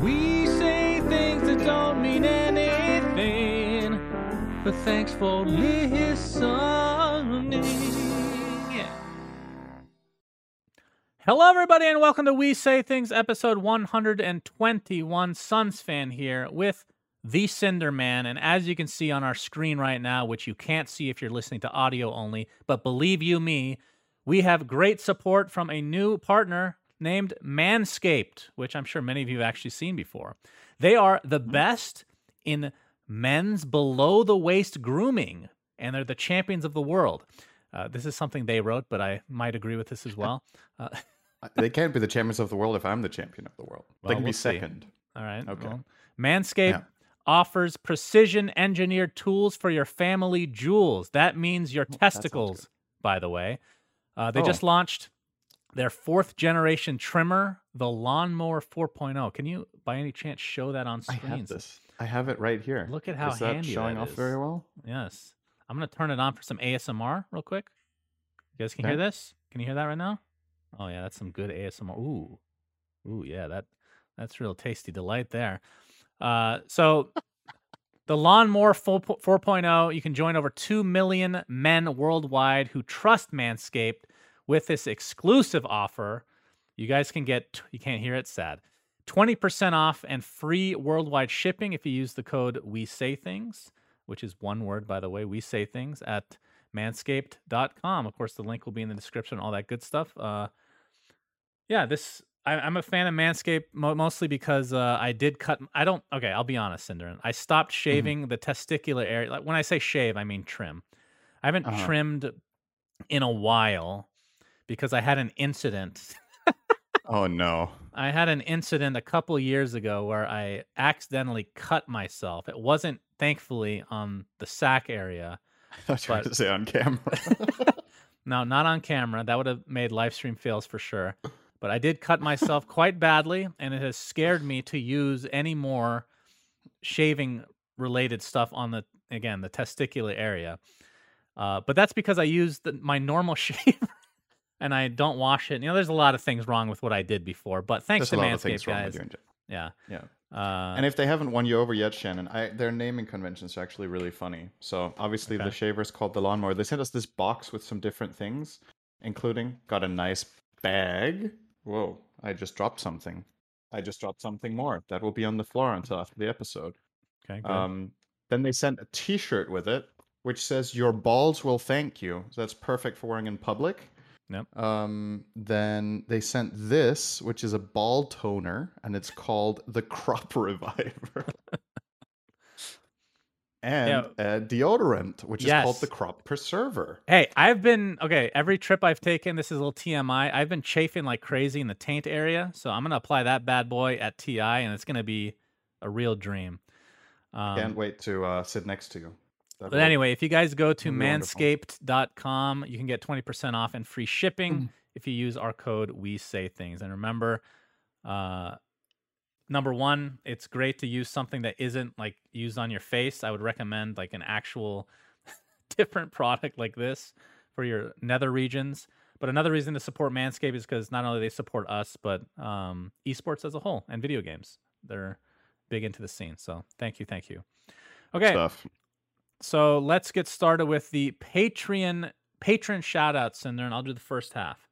We say things that don't mean anything, but thanks for listening. Hello, everybody, and welcome to We Say Things, episode 121. Suns fan here with the Cinder Man. And as you can see on our screen right now, which you can't see if you're listening to audio only, but believe you me, we have great support from a new partner named Manscaped, which I'm sure many of you have actually seen before. They are the best in men's below the waist grooming, and they're the champions of the world. Uh, this is something they wrote, but I might agree with this as well. Uh, They can't be the champions of the world if I'm the champion of the world. Well, they can we'll be see. second. all right. Okay. well, Manscaped Yeah. offers precision engineered tools for your family jewels. That means your sounds testicles, by the way. Uh, they Oh. just launched their fourth generation trimmer, the Lawnmower 4.0. Can you, by any chance, show that on screen? I have this. I have it right here. Look at how is that handy showing that off is. very well. Yes. I'm going to turn it on for some ASMR real quick. You guys can hear this? Can you hear that right now? Oh yeah, that's some good ASMR. Ooh. Ooh, yeah, that that's real tasty delight there. Uh so the Lawnmower 4 4.0, you can join over 2 million men worldwide who trust Manscaped with this exclusive offer. You guys can get you can't hear it sad. 20% off and free worldwide shipping if you use the code we say things, which is one word by the way, we say things at manscaped.com. Of course, the link will be in the description, all that good stuff. Uh, yeah, this I, I'm a fan of Manscaped mo- mostly because uh, I did cut. I don't. Okay, I'll be honest, syndereN. I stopped shaving the testicular area. Like when I say shave, I mean trim. I haven't Uh-huh. trimmed in a while because I had an incident. Oh no. I had an incident a couple years ago where I accidentally cut myself. It wasn't thankfully on the sack area. I thought you But- going to say on camera. No, not on camera. That would have made live stream fails for sure. But I did cut myself quite badly, and it has scared me to use any more shaving related stuff on the again the testicular area. Uh, but that's because I used the, my normal shaver and I don't wash it. You know, there's a lot of things wrong with what I did before. But thanks There's to Manscaped, guys. with you. in Yeah. Yeah. Uh, And if they haven't won you over yet, Shannon, I, their naming conventions are actually really funny. So obviously Okay. the shaver's called the lawnmower. They sent us this box with some different things, including got a nice bag. Whoa! I just dropped something. I just dropped something more. That will be on the floor until after the episode. okay, good. Um, then they sent a T-shirt with it, which says "Your balls will thank you." So that's perfect for wearing in public. Yep. Um, then they sent this, which is a ball toner, and it's called the Crop Reviver. and a deodorant, which is called the Crop Preserver. Hey, I've been okay. Every trip I've taken, this is a little TMI. I've been chafing like crazy in the taint area, so I'm gonna apply that bad boy at TI, and it's gonna be a real dream. Um, Can't wait to uh, sit next to you. That but will- anyway, if you guys go to That'll be wonderful. manscaped.com, you can get 20% off and free shipping Mm. if you use our code we say things. And remember, uh number one, it's great to use something that isn't like used on your face. I would recommend like an actual different product like this for your nether regions. But another reason to support Manscaped is because not only they support us, but um, esports as a whole and video games. They're big into the scene. So thank you, thank you. Okay, stuff. So let's get started with the Patreon patron shout outs, and I'll do the first half.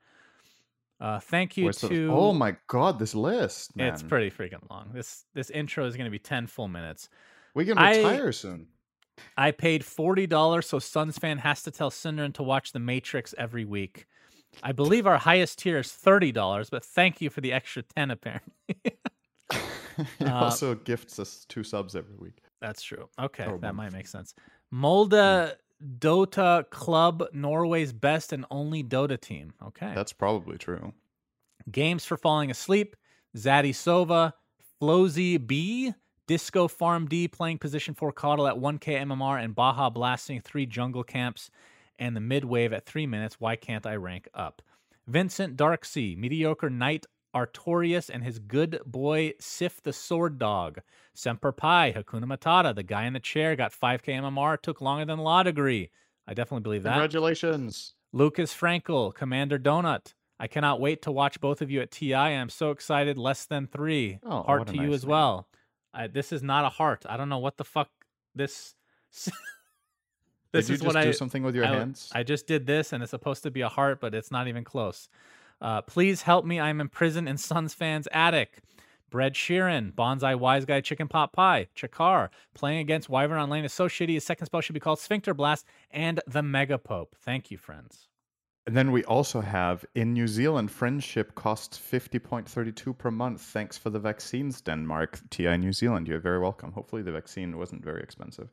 Uh, thank you Where's the- to oh my god, this list! Man. it's pretty freaking long. This this intro is going to be 10 full minutes. We can I- retire soon. I paid $40 so Suns fan has to tell syndereN to watch The Matrix every week. I believe our highest tier is $30, but thank you for the extra 10 apparently. he Uh, also gifts us two subs every week. That's true. Okay, Oh, that might make sense. Molde hmm. Dota Club, Norway's best and only Dota team. Okay. That's probably true. Games for falling asleep, Zaddy Sova, Flozy B, Disco Farm D playing position four Caudle at 1k MMR, and Baja blasting three jungle camps and the mid wave at three minutes. Why can't I rank up? Vincent Darksea, Mediocre Knight Artorias, and his good boy Sif the Sword Dog. Semper Pi, Hakuna Matata, the guy in the chair got 5k MMR, took longer than law degree. I definitely believe that. Congratulations. Lucas Frankel, Commander Donut. I cannot wait to watch both of you at TI. I'm so excited. Less than three. Oh, heart to you as name. well. I, this is not a heart. I don't know what the fuck this. this Did you is just what do I something with your I, hands? I just did this, and it's supposed to be a heart, but it's not even close. Uh, please help me. I'm imprisoned in Suns fans' attic. Bread Sheeran, Bonsai Wise Guy, Chicken Pot Pie, Chakar, playing against Wyvern on lane is so shitty. His second spell should be called Sphincter Blast and the Mega Pope. Thank you, friends. And then we also have in New Zealand, friendship costs 50.32 per month. Thanks for the vaccines, Denmark. TI New Zealand, you're very welcome. Hopefully, the vaccine wasn't very expensive.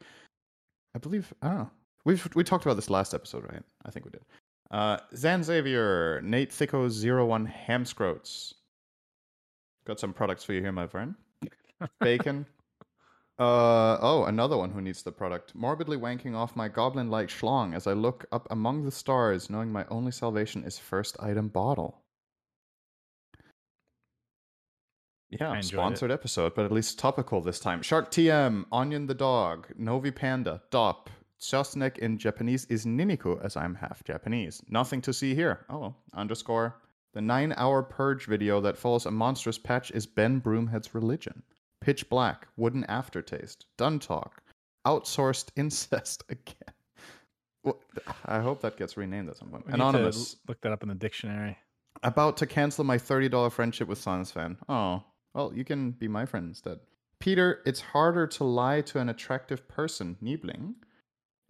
I believe, I don't know. We've, we talked about this last episode, right? I think we did. Uh, Zan Xavier, Nate Thicko01 Hamscroats. Got some products for you here, my friend. Bacon. Uh oh, another one who needs the product. Morbidly wanking off my goblin-like schlong as I look up among the stars, knowing my only salvation is first item bottle. Yeah, enjoyed it. sponsored episode, but at least topical this time. Shark TM, Onion the dog, Novi Panda, Dop, Chosnek in Japanese is Niniku, as I'm half Japanese. Nothing to see here. Oh, underscore. The nine hour purge video that follows a monstrous patch is Ben Broomhead's religion. Pitch Black, Wooden Aftertaste, done Talk, Outsourced Incest again. I hope that gets renamed at some point. We Anonymous, look that up in the dictionary. about to cancel my $30 friendship with Sans Fan. Oh, well, you can be my friend instead. Peter, it's harder to lie to an attractive person, Niebling.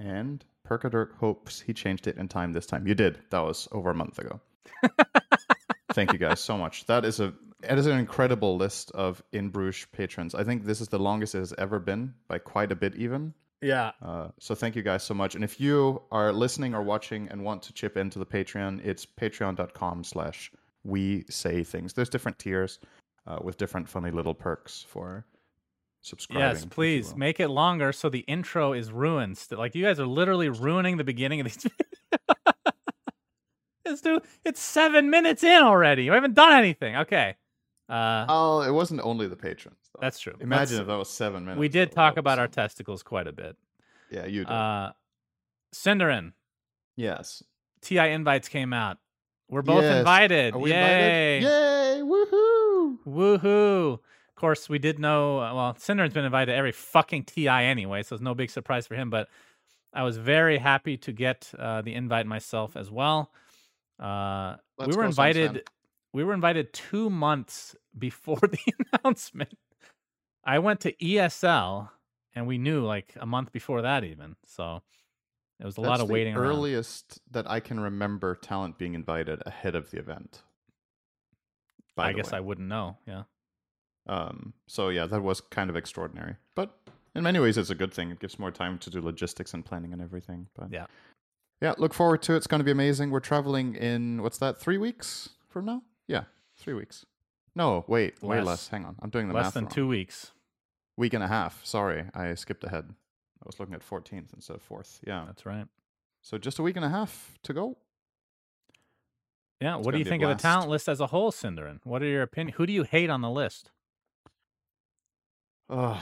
And Perkadirk hopes he changed it in time this time. You did. That was over a month ago. Thank you guys so much. That is a that is an incredible list of in Bruges patrons. I think this is the longest it has ever been by quite a bit even. Yeah. Uh, so thank you guys so much. And if you are listening or watching and want to chip into the Patreon, it's patreon.com slash we say things. There's different tiers uh, with different funny little perks for subscribing. Yes, please will. make it longer so the intro is ruined. Like you guys are literally ruining the beginning of these. it's dude, it's seven minutes in already. We haven't done anything. Okay. Uh, Oh, it wasn't only the patrons. Though. that's true. Imagine Let's- if that was seven minutes. we did though. talk about our testicles quite a bit. Yeah, you did. Uh, syndereN, yes. TI invites came out. We're both Yes. invited. Are we Yay! invited? Yay! Woohoo! Woohoo! Of course, we did know. uh, Well, syndereN's been invited to every fucking TI anyway, so it's no big surprise for him. But I was very happy to get uh, the invite myself as well. Uh, we were go, Sam Sam. invited. We were invited two months before the announcement. I went to ESL, and we knew like a month before that, even. So it was a lot of the waiting around. earliest that I can remember talent being invited ahead of the event. I guess way. I wouldn't know. Yeah. Um, so yeah, that was kind of extraordinary. But in many ways, it's a good thing. It gives more time to do logistics and planning and everything. But Yeah. yeah, look forward to it. It's going to be amazing. We're traveling in what's that? Three weeks from now? Yeah, three weeks. No, wait, way Less. less. Hang on, I'm doing the math. Less math than wrong. two weeks. Week and a half. Sorry, I skipped ahead. I was looking at 14th instead of 4th. Yeah. That's right. So just a week and a half to go. Yeah. It's what do you think of the talent list as a whole, syndereN? What are your opinion? Who do you hate on the list? Oh,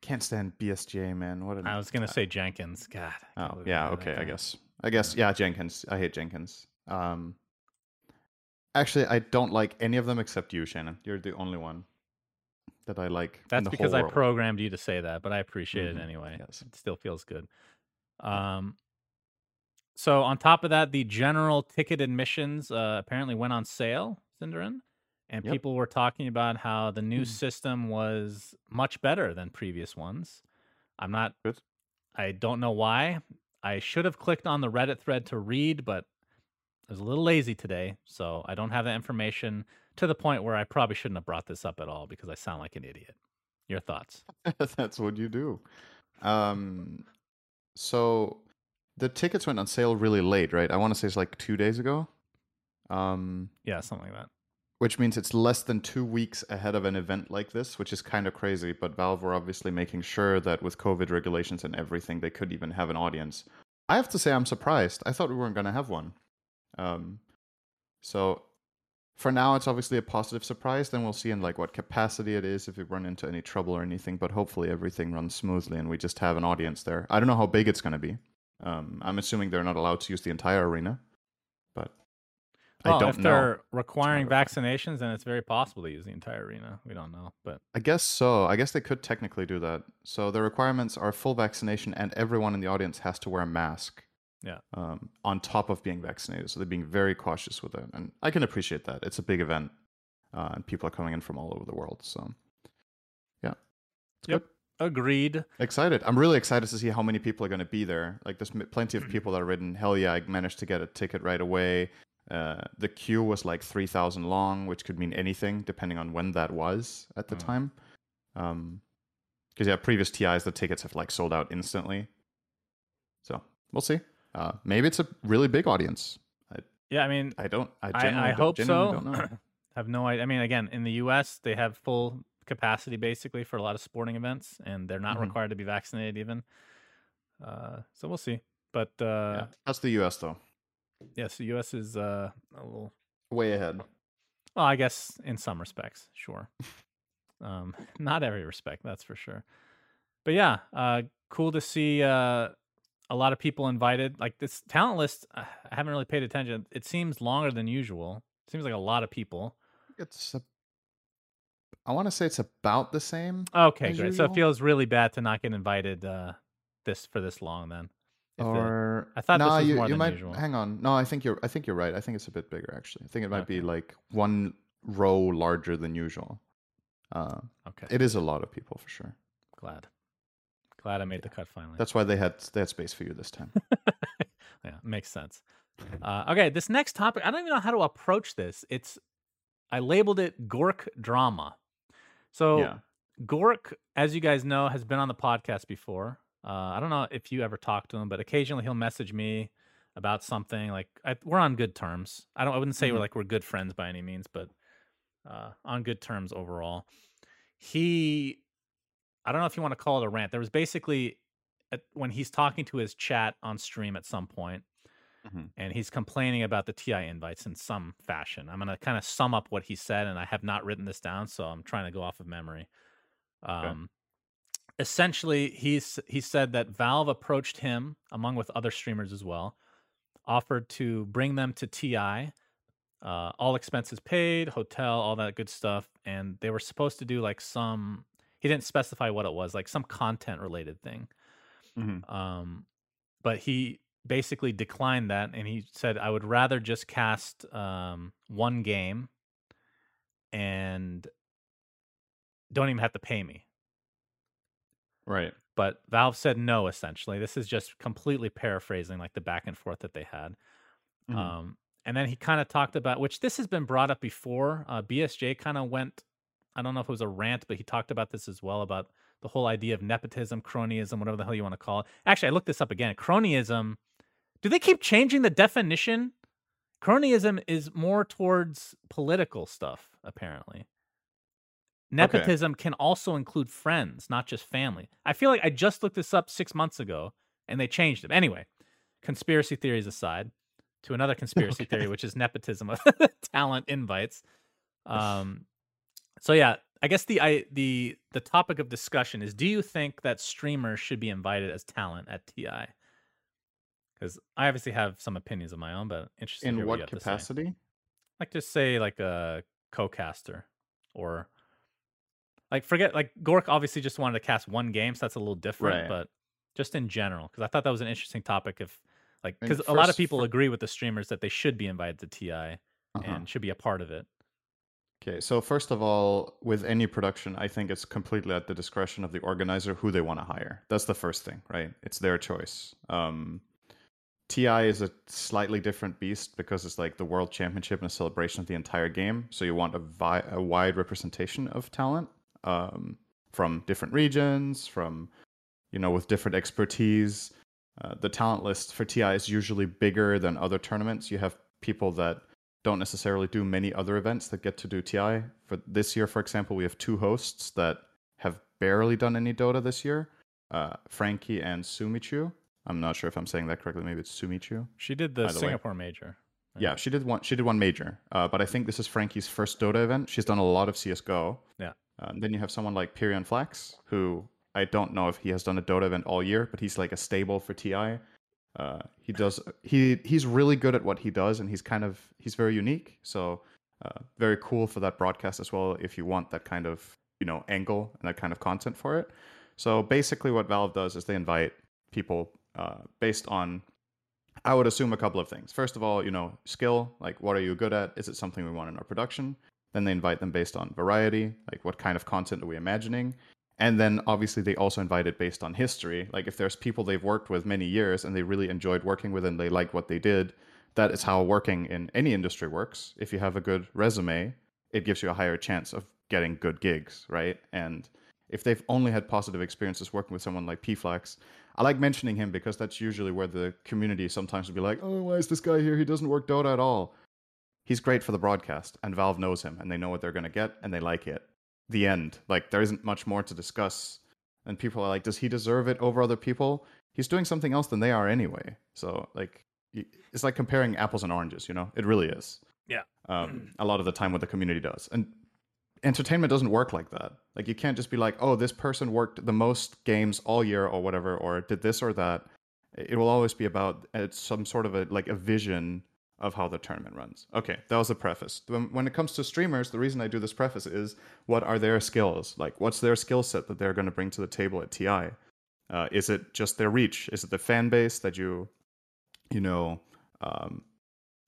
can't stand BSJ, man. What an I was gonna say Jenkins. God. Oh, yeah, okay, I guess. I guess yeah, Jenkins. I hate Jenkins. Um Actually, I don't like any of them except you, Shannon. You're the only one that I like. That's because I programmed you to say that, but I appreciate Mhm, it anyway. yes. It still feels good. Um. So on top of that, the general ticket admissions uh, apparently went on sale, syndereN, and Yep. people were talking about how the new Mm. system was much better than previous ones. I'm not. Good. I don't know why. I should have clicked on the Reddit thread to read, but I was a little lazy today, so I don't have that information to the point where I probably shouldn't have brought this up at all because I sound like an idiot. Your thoughts? That's what you do. Um so the tickets went on sale really late, right? I want to say it's like 2 days ago. Um Yeah, something like that. Which means it's less than two weeks ahead of an event like this, which is kind of crazy. But Valve were obviously making sure that with COVID regulations and everything, they could even have an audience. I have to say, I'm surprised. I thought we weren't going to have one. Um, so for now, it's obviously a positive surprise. Then we'll see in like what capacity it is if we run into any trouble or anything. But hopefully everything runs smoothly and we just have an audience there. I don't know how big it's going to be. Um, I'm assuming they're not allowed to use the entire arena, but well, I don't if know. they're requiring vaccinations, then it's very possible to use the entire arena. We don't know, but I guess so. I guess they could technically do that. So the requirements are full vaccination, and everyone in the audience has to wear a mask. Yeah. Um, on top of being vaccinated, so they're being very cautious with it, and I can appreciate that. It's a big event, uh, and people are coming in from all over the world. So, yeah, it's Yep. good. agreed. Excited. I'm really excited to see how many people are going to be there. Like, there's plenty Mm-hmm. of people that are written. Hell yeah, I managed to get a ticket right away. Uh, the queue was like 3,000 long, which could mean anything depending on when that was at the Mm. time. Um, because yeah, previous TIs the tickets have like sold out instantly. So we'll see. Uh, maybe it's a really big audience. Yeah, I mean, I don't. I, I, I hope so. Have no idea. I mean, again, in the U.S., they have full capacity basically for a lot of sporting events, and they're not Mhm. required to be vaccinated even. Uh, so we'll see. But uh, yeah. That's the U.S. though. Yes, the U.S. is uh, a little. Way ahead. Well, I guess in some respects, sure. um, not every respect, that's for sure. But yeah, uh, cool to see uh, a lot of people invited. Like this talent list, uh, I haven't really paid attention. It seems longer than usual. It seems like a lot of people. It's. A, I want to say it's about the same. Okay, great. So it feels really bad to not get invited uh, this for this long then. Or I thought was you, more you than might usual. hang on. No, I think you're. I think you're right. I think it's a bit bigger actually. I think it might be like one row larger than usual. Uh, okay, it is a lot of people for sure. glad. Glad I made the cut finally. That's why they had they had space for you this time. yeah, makes sense. Uh, okay, this next topic, I don't even know how to approach this. It's I labeled it Gorgc drama. So yeah. Gorgc, as you guys know, has been on the podcast before. Uh, I don't know if you ever talked to him, but occasionally he'll message me about something. Like I, we're on good terms. I don't. I wouldn't say we're Mhm. like we're good friends by any means, but uh, on good terms overall. He, I don't know if you want to call it a rant. There was basically at, when he's talking to his chat on stream at some point, Mhm. and he's complaining about the TI invites in some fashion. I'm gonna kind of sum up what he said, and I have not written this down, so I'm trying to go off of memory. Um, essentially, he's he said that Valve approached him, among with other streamers as well, offered to bring them to TI, uh, all expenses paid, hotel, all that good stuff, and they were supposed to do like some. He didn't specify what it was, like some content related thing. Mhm. Um, but he basically declined that, and he said, "I would rather just cast um, one game, and don't even have to pay me." Right. But Valve said no. Essentially, this is just completely paraphrasing like the back and forth that they had. Mhm. Um, and then he kind of talked about which this has been brought up before. Uh, BSJ kind of went, I don't know if it was a rant, but he talked about this as well about the whole idea of nepotism, cronyism, whatever the hell you want to call it. Actually, I looked this up again. Cronyism. Do they keep changing the definition? Cronyism is more towards political stuff, apparently. Nepotism can also include friends, not just family. I feel like I just looked this up six months ago and they changed it. Anyway, conspiracy theories aside, to another conspiracy theory, which is nepotism of talent invites. Um, so yeah, I guess the I the the topic of discussion is: Do you think that streamers should be invited as talent at TI? Because I obviously have some opinions of my own, but interested to In what you have to say. capacity? Like just say like a co-caster or like forget like Gorgc obviously just wanted to cast one game, so that's a little different, Right. but just in general, because I thought that was an interesting topic. If like because a lot of people fir- agree with the streamers that they should be invited to TI Uh-huh. and should be a part of it. Okay, so first of all, with any production, I think it's completely at the discretion of the organizer who they want to hire. That's the first thing, right? It's their choice. Um, TI is a slightly different beast because it's like the world championship and a celebration of the entire game. So you want a, vi- a wide representation of talent um, from different regions, from you know, with different expertise. Uh, the talent list for TI is usually bigger than other tournaments. You have people that don't necessarily do many other events that get to do TI. For this year, for example, we have two hosts that have barely done any Dota this year. Uh, Frankie and Sumichu. I'm not sure if I'm saying that correctly. Maybe it's Sumichu. She did the By the way. Singapore major. Yeah, she did one. She did one major, uh, but I think this is Frankie's first Dota event. She's done a lot of CS:GO. Yeah. Uh, then you have someone like Pyrion Flax, who I don't know if he has done a Dota event all year, but he's like a stable for TI. Uh, he does. He he's really good at what he does, and he's kind of he's very unique. So uh, very cool for that broadcast as well. If you want that kind of you know angle and that kind of content for it. So basically, what Valve does is they invite people uh, based on I would assume a couple of things. First of all, you know, skill, like what are you good at? Is it something we want in our production? Then they invite them based on variety, like what kind of content are we imagining? And then obviously they also invite it based on history. Like if there's people they've worked with many years and they really enjoyed working with and they like what they did, that is how working in any industry works. If you have a good resume, it gives you a higher chance of getting good gigs, right? And if they've only had positive experiences working with someone like PFlax, I like mentioning him because that's usually where the community sometimes will be like, oh, why is this guy here? He doesn't work Dota at all. He's great for the broadcast, and Valve knows him, and they know what they're going to get, and they like it. The end. Like, there isn't much more to discuss. And people are like, does he deserve it over other people? He's doing something else than they are anyway. So, like, it's like comparing apples and oranges, you know? It really is. Yeah. Um, a lot of the time, what the community does. And entertainment doesn't work like that. Like you can't just be like, oh, this person worked the most games all year or whatever, or did this or that. It will always be about it's some sort of a like a vision of how the tournament runs. Okay, that was the preface. When, when it comes to streamers, the reason I do this preface is what are their skills? Like, what's their skill set that they're going to bring to the table at TI? Uh, is it just their reach? Is it the fan base that you, you know, um,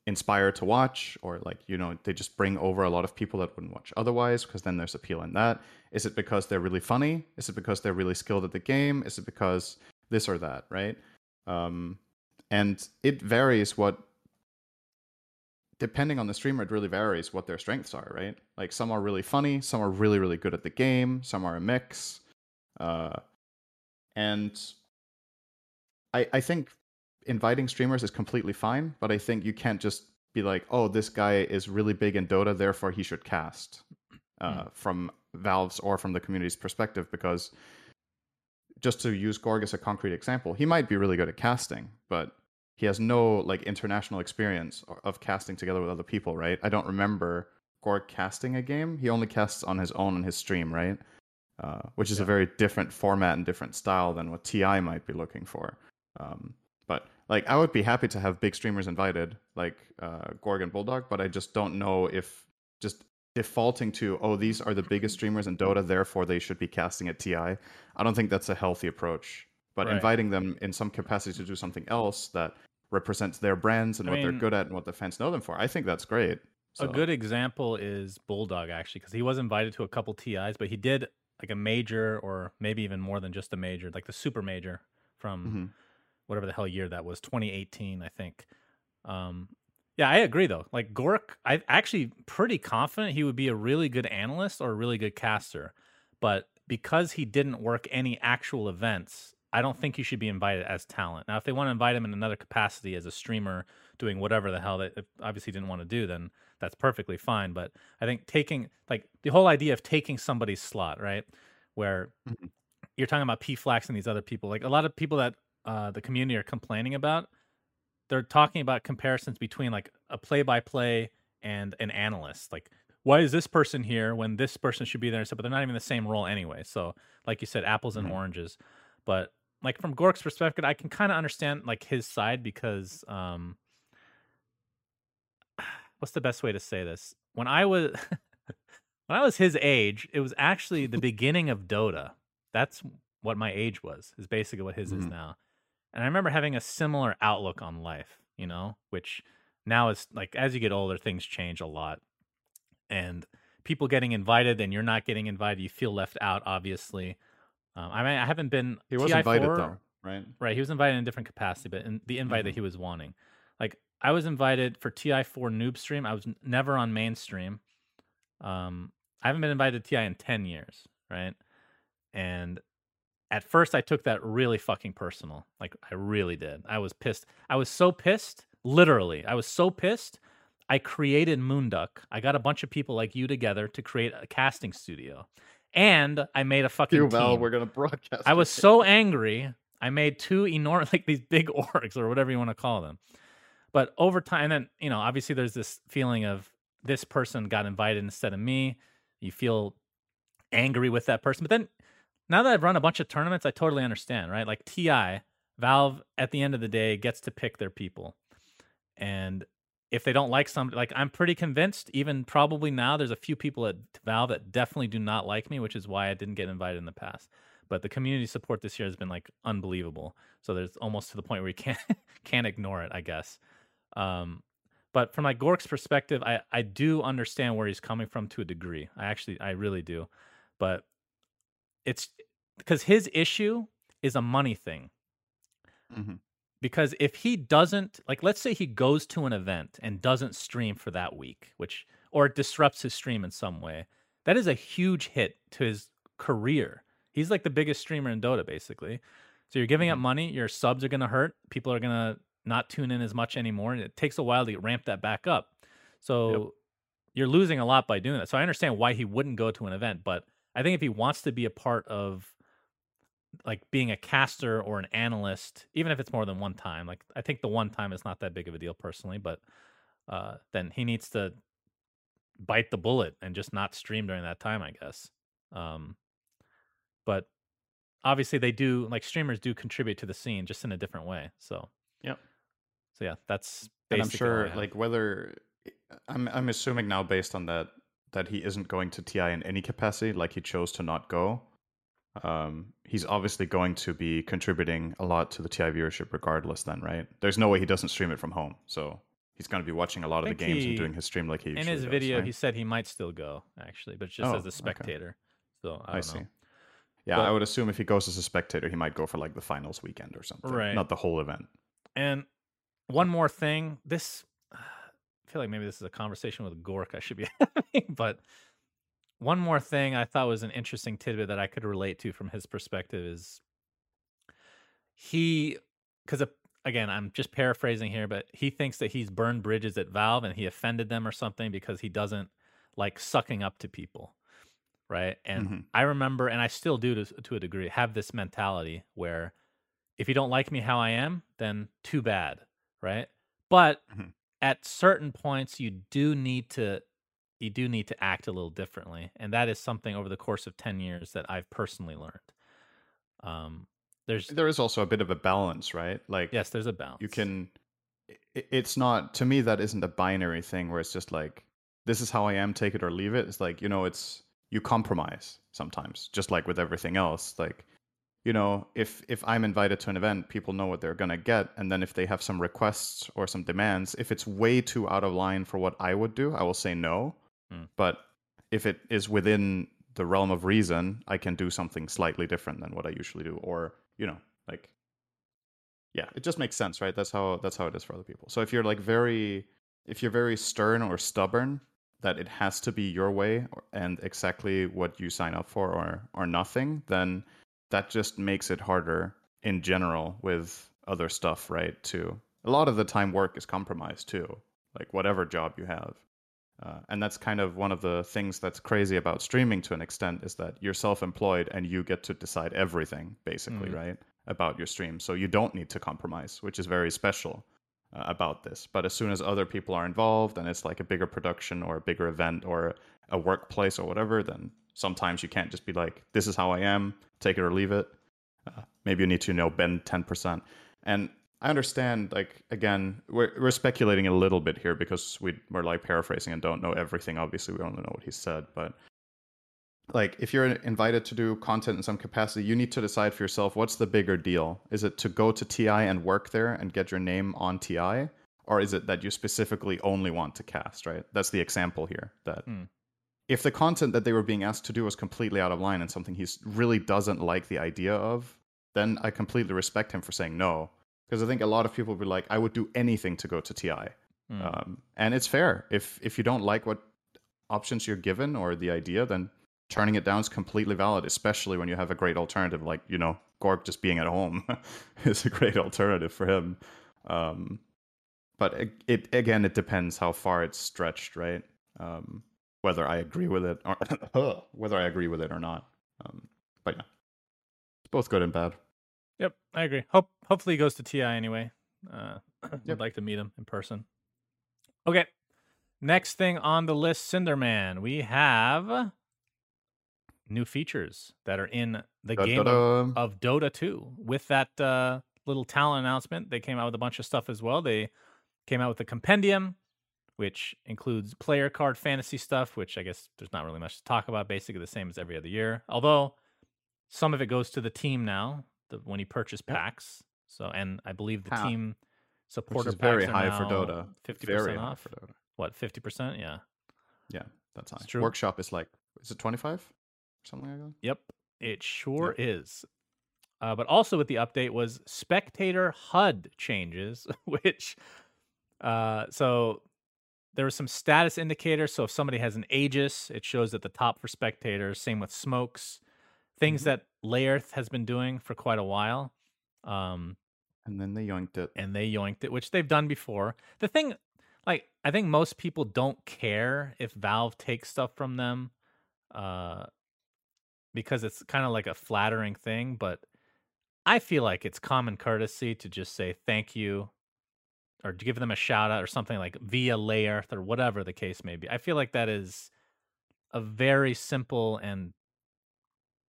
inspire to watch or like you know they just bring over a lot of people that wouldn't watch otherwise because then there's appeal in that is it because they're really funny is it because they're really skilled at the game is it because this or that right um and it varies what depending on the streamer it really varies what their strengths are right like some are really funny some are really really good at the game some are a mix uh and i i think inviting streamers is completely fine, but I think you can't just be like, "Oh, this guy is really big in Dota, therefore he should cast." Uh, From Valve's or from the community's perspective, because just to use Gorgc as a concrete example, he might be really good at casting, but he has no like international experience of casting together with other people, right? I don't remember Gorgc casting a game. He only casts on his own on his stream, right? Uh, which is a very different format and different style than what TI might be looking for. Um, but like, I would be happy to have big streamers invited, like uh, Gorgc and Bulldog. But I just don't know if just defaulting to oh these are the biggest streamers in Dota, therefore they should be casting at TI. I don't think that's a healthy approach. But Right. inviting them in some capacity to do something else that represents their brands and I what they're good at and what the fans know them for, I think that's great. So. A good example is Bulldog actually, because he was invited to a couple TIs, but he did like a major or maybe even more than just a major, like the super major from Mhm. whatever the hell year that was, 2018, I think. Um, yeah, I agree though. Like Gorgc, I'm actually pretty confident he would be a really good analyst or a really good caster, but because he didn't work any actual events, I don't think you should be invited as talent. Now, if they want to invite him in another capacity as a streamer doing whatever the hell they obviously didn't want to do, then that's perfectly fine. But I think taking like the whole idea of taking somebody's slot, right? Where Mhm. you're talking about P Flax and these other people, like a lot of people that uh, the community are complaining about, they're talking about comparisons between like a play by play and an analyst. Like, why is this person here when this person should be there? But they're not even the same role anyway. So, like you said, apples and Mhm. oranges. But like from Gorgc's perspective, I can kind of understand like his side because um what's the best way to say this? When I was when I was his age, it was actually the beginning of Dota. That's what my age was. Is basically what his is Mhm. now. And I remember having a similar outlook on life, you know, which now is like as you get older, things change a lot. And people getting invited and you're not getting invited, you feel left out, obviously. Um, I mean, I haven't been. He was TI4 invited though, right? Right, he was invited in a different capacity, but in the invite Mhm. that he was wanting, like I was invited for TI4 Noob Stream. I was never on mainstream. Um, I haven't been invited to TI in ten years, right? And at first, I took that really fucking personal. Like I really did. I was pissed. I was so pissed. Literally, I was so pissed. I created Moonduck. I got a bunch of people like you together to create a casting studio, and I made a fucking You, Val, team. we're gonna broadcast. I was game. so angry. I made two enormous, like these big orgs or whatever you want to call them. But over time, and then you know, obviously, there's this feeling of this person got invited instead of me. You feel angry with that person. But then, now that I've run a bunch of tournaments, I totally understand, right? Like Ti, Valve, at the end of the day, gets to pick their people, and if they don't like somebody, like I'm pretty convinced, even probably now, there's a few people at Valve that definitely do not like me, which is why I didn't get invited in the past but the community support this year has been like unbelievable. So there's almost to the point where you can't can't ignore it, I guess. Um, but from like Gorgc's perspective, I I do understand where he's coming from to a degree. I actually I really do, but it's because his issue is a money thing. Mhm. Because if he doesn't like, let's say he goes to an event and doesn't stream for that week, which or it disrupts his stream in some way, that is a huge hit to his career. He's like the biggest streamer in Dota, basically. So you're giving up Mhm. money, your subs are gonna hurt, people are gonna not tune in as much anymore, and it takes a while to ramp that back up. So you're losing a lot by doing that. So I understand why he wouldn't go to an event, but I think if he wants to be a part of like being a caster or an analyst, even if it's more than one time, like I think the one time is not that big of a deal personally, but uh, then he needs to bite the bullet and just not stream during that time, I guess. Um, but obviously, they do like streamers do contribute to the scene just in a different way. So Yep. so yeah, that's and I'm basically all I sure, like whether I'm I'm assuming now based on that that he isn't going to TI in any capacity, like he chose to not go. Um, he's obviously going to be contributing a lot to the TI viewership, regardless. Then, right? There's no way he doesn't stream it from home, so he's going to be watching a lot of the games he- and doing his stream like he in his does, video, right? he said he might still go actually, but just Oh, as a okay. spectator. So I, I, see. know. Yeah, But- I would assume if he goes as a spectator, he might go for like the finals weekend or something, Right. not the whole event. And one more thing, this I feel like maybe this is a conversation with Gorgc I should be having, but one more thing I thought was an interesting tidbit that I could relate to from his perspective is he because again I'm just paraphrasing here, but he thinks that he's burned bridges at Valve and he offended them or something because he doesn't like sucking up to people, right? And Mhm. I remember, and I still do to to a degree, have this mentality where if you don't like me how I am, then too bad, right? But Mhm. at certain points, you do need to you do need to act a little differently, and that is something over the course of ten years that I've personally learned. Um, there's There is also a bit of a balance, right? Like, yes, there's a balance. you can it's not to me that isn't a binary thing where it's just like this is how i am take it or leave it it's like you know it's you compromise sometimes just like with everything else like you know if if i'm invited to an event people know what they're going to get and then if they have some requests or some demands if it's way too out of line for what i would do i will say no Hmm. but if it is within the realm of reason i can do something slightly different than what i usually do or you know like yeah it just makes sense right? That's how that's how it is for other people. So if you're like very if you're very stern or stubborn that it has to be your way and exactly what you sign up for or or nothing then that just makes it harder in general with other stuff right too. A lot of the time work is compromised too. Like whatever job you have uh, and that's kind of one of the things that's crazy about streaming to an extent is that you're self-employed and you get to decide everything basically Mm. right about your stream. So you don't need to compromise which is very special uh, about this. But as soon as other people are involved and it's like a bigger production or a bigger event or a workplace or whatever then sometimes you can't just be like this is how i am. Take it or leave it. Uh, maybe you need to you know bend 10% and i understand like again we're, we're speculating a little bit here because we, we're like paraphrasing and don't know everything. Obviously we don't know what he said but like if you're invited to do content in some capacity you need to decide for yourself what's the bigger deal? Is it to go to ti and work there and get your name on ti or is it that you specifically only want to cast right? That's the example here that Hmm. if the content that they were being asked to do was completely out of line and something he really doesn't like the idea of then i completely respect him for saying no because i think a lot of people would be like i would do anything to go to ti Hmm. um, and it's fair if if you don't like what options you're given or the idea then turning it down is completely valid especially when you have a great alternative like you know Gorgc just being at home is a great alternative for him um, but it, it again, it depends how far it's stretched, right? Um, whether I agree with it or whether I agree with it or not. Um, but yeah, it's both good and bad. Yep, I agree. Hope hopefully he goes to TI anyway. Uh, I'd like to meet him in person. Okay, next thing on the list, Cinderman. We have new features that are in the game of, Da-da-da. of Dota 2. With that uh, little talent announcement, they came out with a bunch of stuff as well. They came out with a compendium, which includes player card fantasy stuff, which I guess there's not really much to talk about. Basically, the same as every other year. Although some of it goes to the team now the, when you purchase Yep. packs. So, and I believe the team which supporter is very packs are high for Dota. 50% off. for Dota. What, 50%? Yeah. Yeah, that's high. It's true. Workshop is like, is it twenty five? Something like that. Yep, it sure is. Uh, but also with the update was spectator HUD changes, which uh, so there was some status indicators. So if somebody has an Aegis, it shows at the top for spectators. Same with smokes, things Mhm. that Layerth has been doing for quite a while. Um, And then they yoinked it. and they yoinked it, which they've done before. The thing, like, I think most people don't care if Valve takes stuff from them, uh, because it's kind of like a flattering thing. But I feel like it's common courtesy to just say thank you, or to give them a shout out or something like via Layerth or whatever the case may be. I feel like that is a very simple and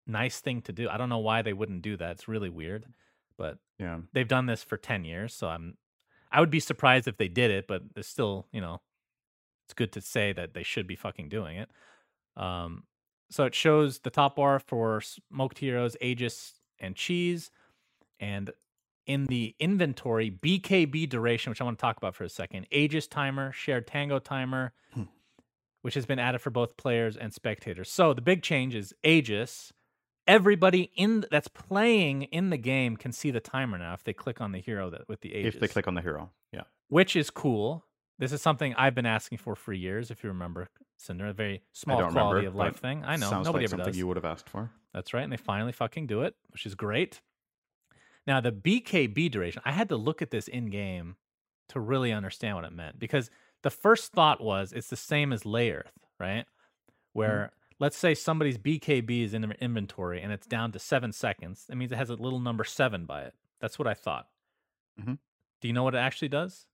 nice thing to do. I don't know why they wouldn't do that. It's really weird, but Yeah. they've done this for 10 years so i'm i would be surprised if they did it but it's still you know it's good to say that they should be fucking doing it um so it shows the top bar for smoked heroes aegis and cheese and in the inventory bkb duration which i want to talk about for a second aegis timer shared tango timer Hmm. which has been added for both players and spectators so the big change is aegis everybody in that's playing in the game can see the timer now if they click on the hero that with the Aegis If they click on the hero. Yeah. which is cool this is something i've been asking for for years if you remember cinder a very small quality remember, of life thing i know Sounds nobody like ever something does you would have asked for. that's right and they finally fucking do it which is great now the bkb duration i had to look at this in game to really understand what it meant because the first thought was it's the same as layerth right mm-hmm. where let's say somebody's bkb is in their inventory and it's down to seven seconds that means it has a little number seven by it that's what i thought Mhm. do you know what it actually does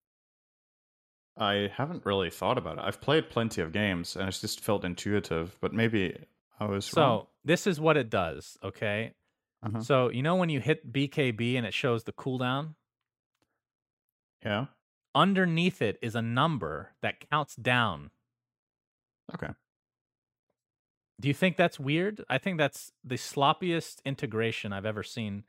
I haven't really thought about it. I've played plenty of games and it's just felt intuitive, but maybe I was wrong. so wrong. this is what it does okay Uh-huh. so you know when you hit bkb and it shows the cooldown Yeah. underneath it is a number that counts down. Okay. Do you think that's weird? I think that's the sloppiest integration I've ever seen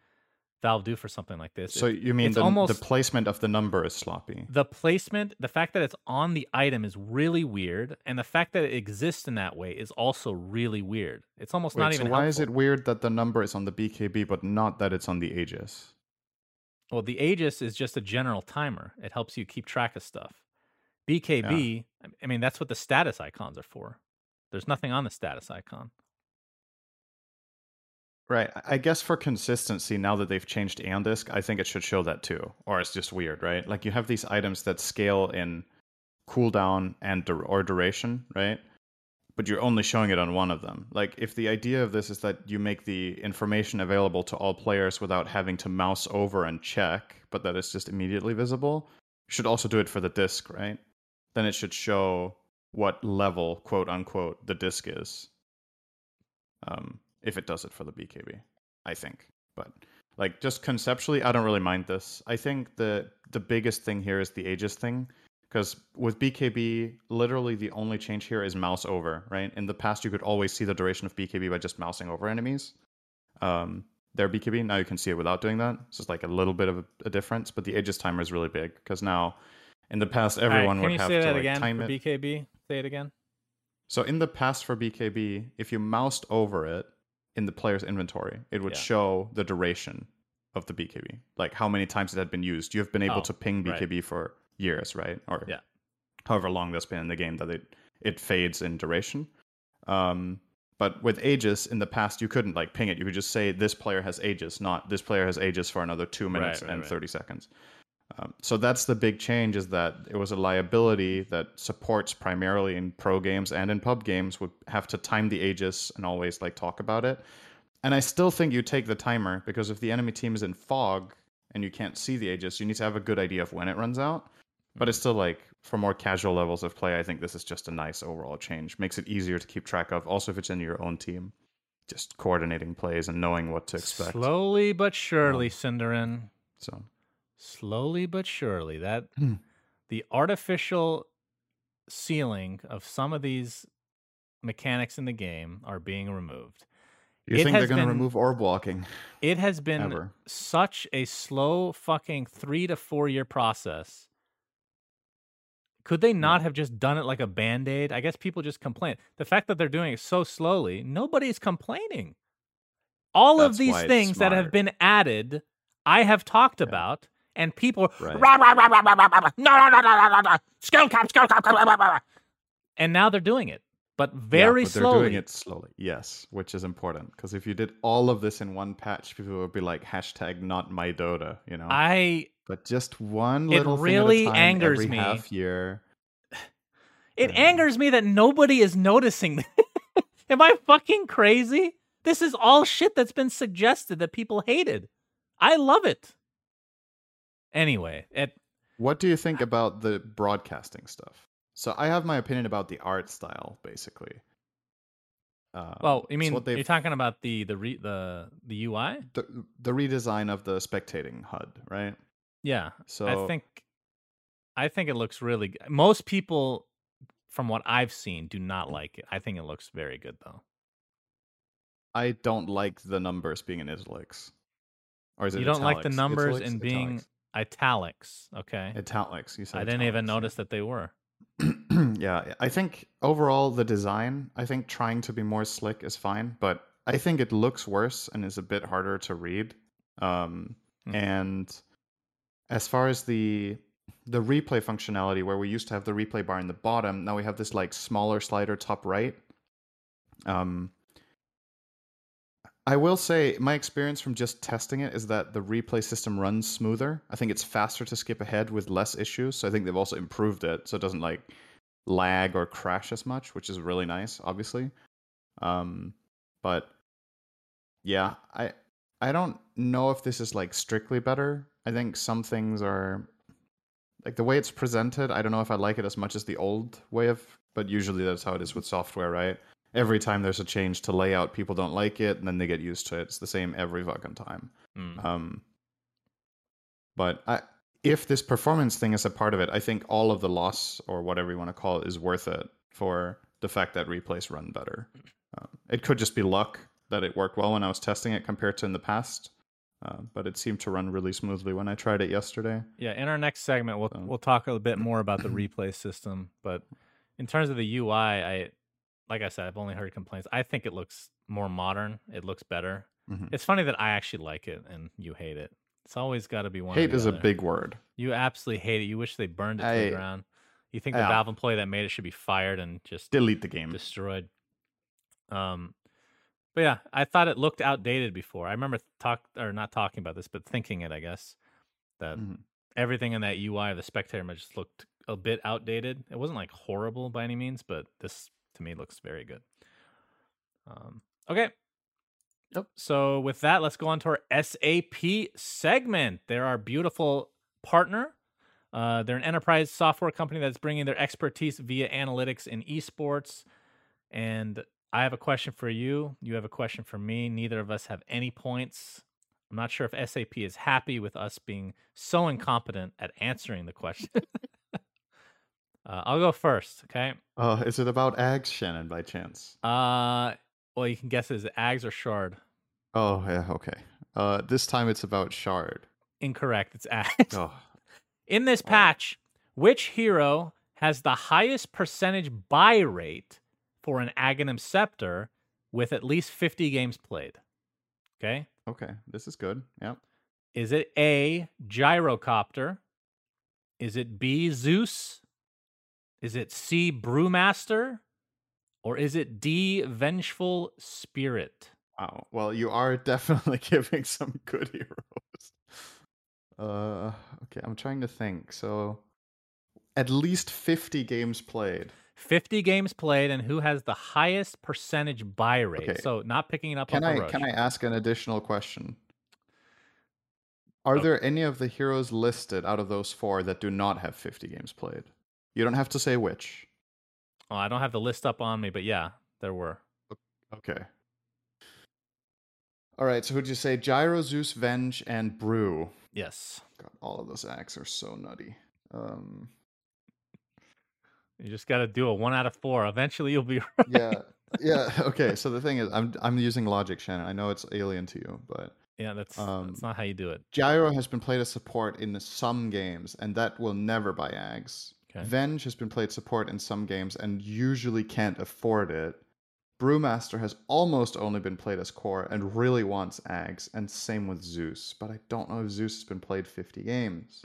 Valve do for something like this. So It- you mean the, almost the placement of the number is sloppy? the placement, the fact that it's on the item is really weird, and the fact that it exists in that way is also really weird. It's almost Wait, not so even. why is it weird that the number is on the BKB but not that it's on the Aegis? Well, the Aegis is just a general timer. It helps you keep track of stuff. BKB, I- I mean, that's what the status icons are for. There's nothing on the status icon. Right. I- guess for consistency, now that they've changed Aeon Disk, I think it should show that too. Or it's just weird, right? Like you have these items that scale in cooldown and or duration, right? But you're only showing it on one of them. Like if the idea of this is that you make the information available to all players without having to mouse over and check, but that it's just immediately visible, you should also do it for the disk, right? Then it should show what level, quote unquote, the disk is. Um, if it does it for the BKB, I think. But like just conceptually, I don't really mind this. I think the the biggest thing here is the Aegis thing. Because with BKB, literally the only change here is mouse over, right? In the past, you could always see the duration of BKB by just mousing over enemies. Um, their BKB, now you can see it without doing that. So it's like a little bit of a, a difference, but the Aegis timer is really big because now, in the past, everyone can would have to like, time it. BKB? Say it again. So in the past for BKB, if you moused over it in the player's inventory, it would Yeah. show the duration of the BKB, like how many times it had been used. You have been able Oh, to ping right. BKB for years, right? Or Yeah. however long that's been in the game that it it fades in duration. Um, but with Aegis in the past, you couldn't like ping it. You could just say this player has Aegis, not this player has Aegis for another two minutes Right, right, and right. thirty seconds. Um, so that's the big change is that it was a liability that supports primarily in pro games and in pub games would have to time the aegis and always like talk about it. And I still think you take the timer because if the enemy team is in fog and you can't see the aegis, you need to have a good idea of when it runs out. But it's still like for more casual levels of play, I think this is just a nice overall change. Makes it easier to keep track of. Also, if it's in your own team, just coordinating plays and knowing what to expect. Slowly but surely, syndereN. So Slowly but surely, that Hmm. the artificial ceiling of some of these mechanics in the game are being removed. you It think they're going to remove orb walking? It has been Ever. such a slow fucking three to four year process. Could they not have just done it like a band aid? I guess people just complain. The fact that they're doing it so slowly, nobody's complaining. All of these things that have been added, I have talked about, and people Right. "Rah, rah, rah, rah, rah, rah, rah, no, no, no, no, no, no, skill cap, skill cap, rah, rah, rah, rah." and now they're doing it, but very yeah, but slowly. They're doing it slowly. Yes, which is important because if you did all of this in one patch, people would be like hashtag not my Dota. You know. I but just one It little thing really at a time angers every me. half year. It Yeah. angers me that nobody is noticing. Am I fucking crazy? This is all shit that's been suggested that people hated. I love it. Anyway, it What do you think about the broadcasting stuff? So I have my opinion about the art style, basically. Um, well, you mean you're talking about the the re, the the UI? the, the redesign of the spectating HUD, right? Yeah, So I think I think it looks really good. Most people from what I've seen do not like it. I think it looks very good though. I don't like the numbers being in italics. Or is it You don't like the numbers Italics? in being italics, okay? italics? You said I didn't even italics, yeah. notice that they were. yeah, I think overall the design, I think trying to be more slick is fine, but I think it looks worse and is a bit harder to read. Um, Mhm. And as far as the the replay functionality, where we used to have the replay bar in the bottom, now we have this like smaller slider top right. Um, I will say my experience from just testing it is that the replay system runs smoother. I think it's faster to skip ahead with less issues. So I think they've also improved it so it doesn't like lag or crash as much, which is really nice, obviously. Um, but yeah, I I don't know if this is like strictly better. I think some things are like the way it's presented. I don't know if I like it as much as the old way of, but usually that's how it is with software, right? Every time there's a change to layout, people don't like it, and then they get used to it. It's the same every fucking time. Mm. Um, but I, if this performance thing is a part of it, I think all of the loss or whatever you want to call it is worth it for the fact that replays run better. Um, it could just be luck that it worked well when I was testing it compared to in the past, uh, but it seemed to run really smoothly when I tried it yesterday. Yeah, in our next segment, we'll So- we'll talk a bit more about the replay system. But in terms of the UI, I like I said, I've only heard complaints. I think it looks more modern. It looks better. Mhm. It's funny that I actually like it and you hate it. It's always got to be one. Hate is a big word. You absolutely hate it. You wish they burned it to the ground. You think the Yeah. Valve employee that made it should be fired and just Delete the game. destroyed. Um, but yeah, I thought it looked outdated before. I remember talk or not talking about this, but thinking it. I guess that Mhm. everything in that UI of the spectator image just looked a bit outdated. It wasn't like horrible by any means, but this to me looks very good. Um, okay. Yep. So with that, let's go on to our SAP segment. They're our beautiful partner. Uh, they're an enterprise software company that's bringing their expertise via analytics in esports. And I have a question for you. You have a question for me. Neither of us have any points. I'm not sure if SAP is happy with us being so incompetent at answering the question. uh, I'll go first, okay? Uh, is it about Ags, Shannon, by chance? Uh, well, you can guess is it Ags or Shard? Oh, yeah, okay. Uh, this time it's about Shard. Incorrect. It's Ags. Oh, In this Oh. patch, which hero has the highest percentage buy rate for an Aghanim Scepter with at least 50 games played? Okay. okay. This is good. Yep. Is it A, Gyrocopter? Is it B, Zeus? Is it C, Brewmaster? Or is it D, Vengeful Spirit? Wow. Well, you are definitely giving some good heroes. Uh, okay, I'm trying to think. So, at least 50 games played. 50 games played, and who has the highest percentage buy rate? Okay. So not picking it up Can I I a rush. can I ask an additional question? Are Oh. there any of the heroes listed out of those four that do not have 50 games played? You don't have to say which. Oh, I don't have the list up on me, but yeah, there were. Okay. All right. So who'd you say? Gyro, Zeus, Venge, and Brew. Yes. God, all of those acts are so nutty. Um, You just got to do a one out of four. Eventually, you'll be right. yeah, yeah. Okay. So the thing is, I'm I'm using logic, Shannon. I know it's alien to you, but Yeah, that's Um, that's not how you do it. Gyro has been played as support in some games, and that will never buy Ags. Okay. Venge has been played support in some games and usually can't afford it. Brewmaster has almost only been played as core and really wants Ags, and same with Zeus. But I don't know if Zeus has been played 50 games.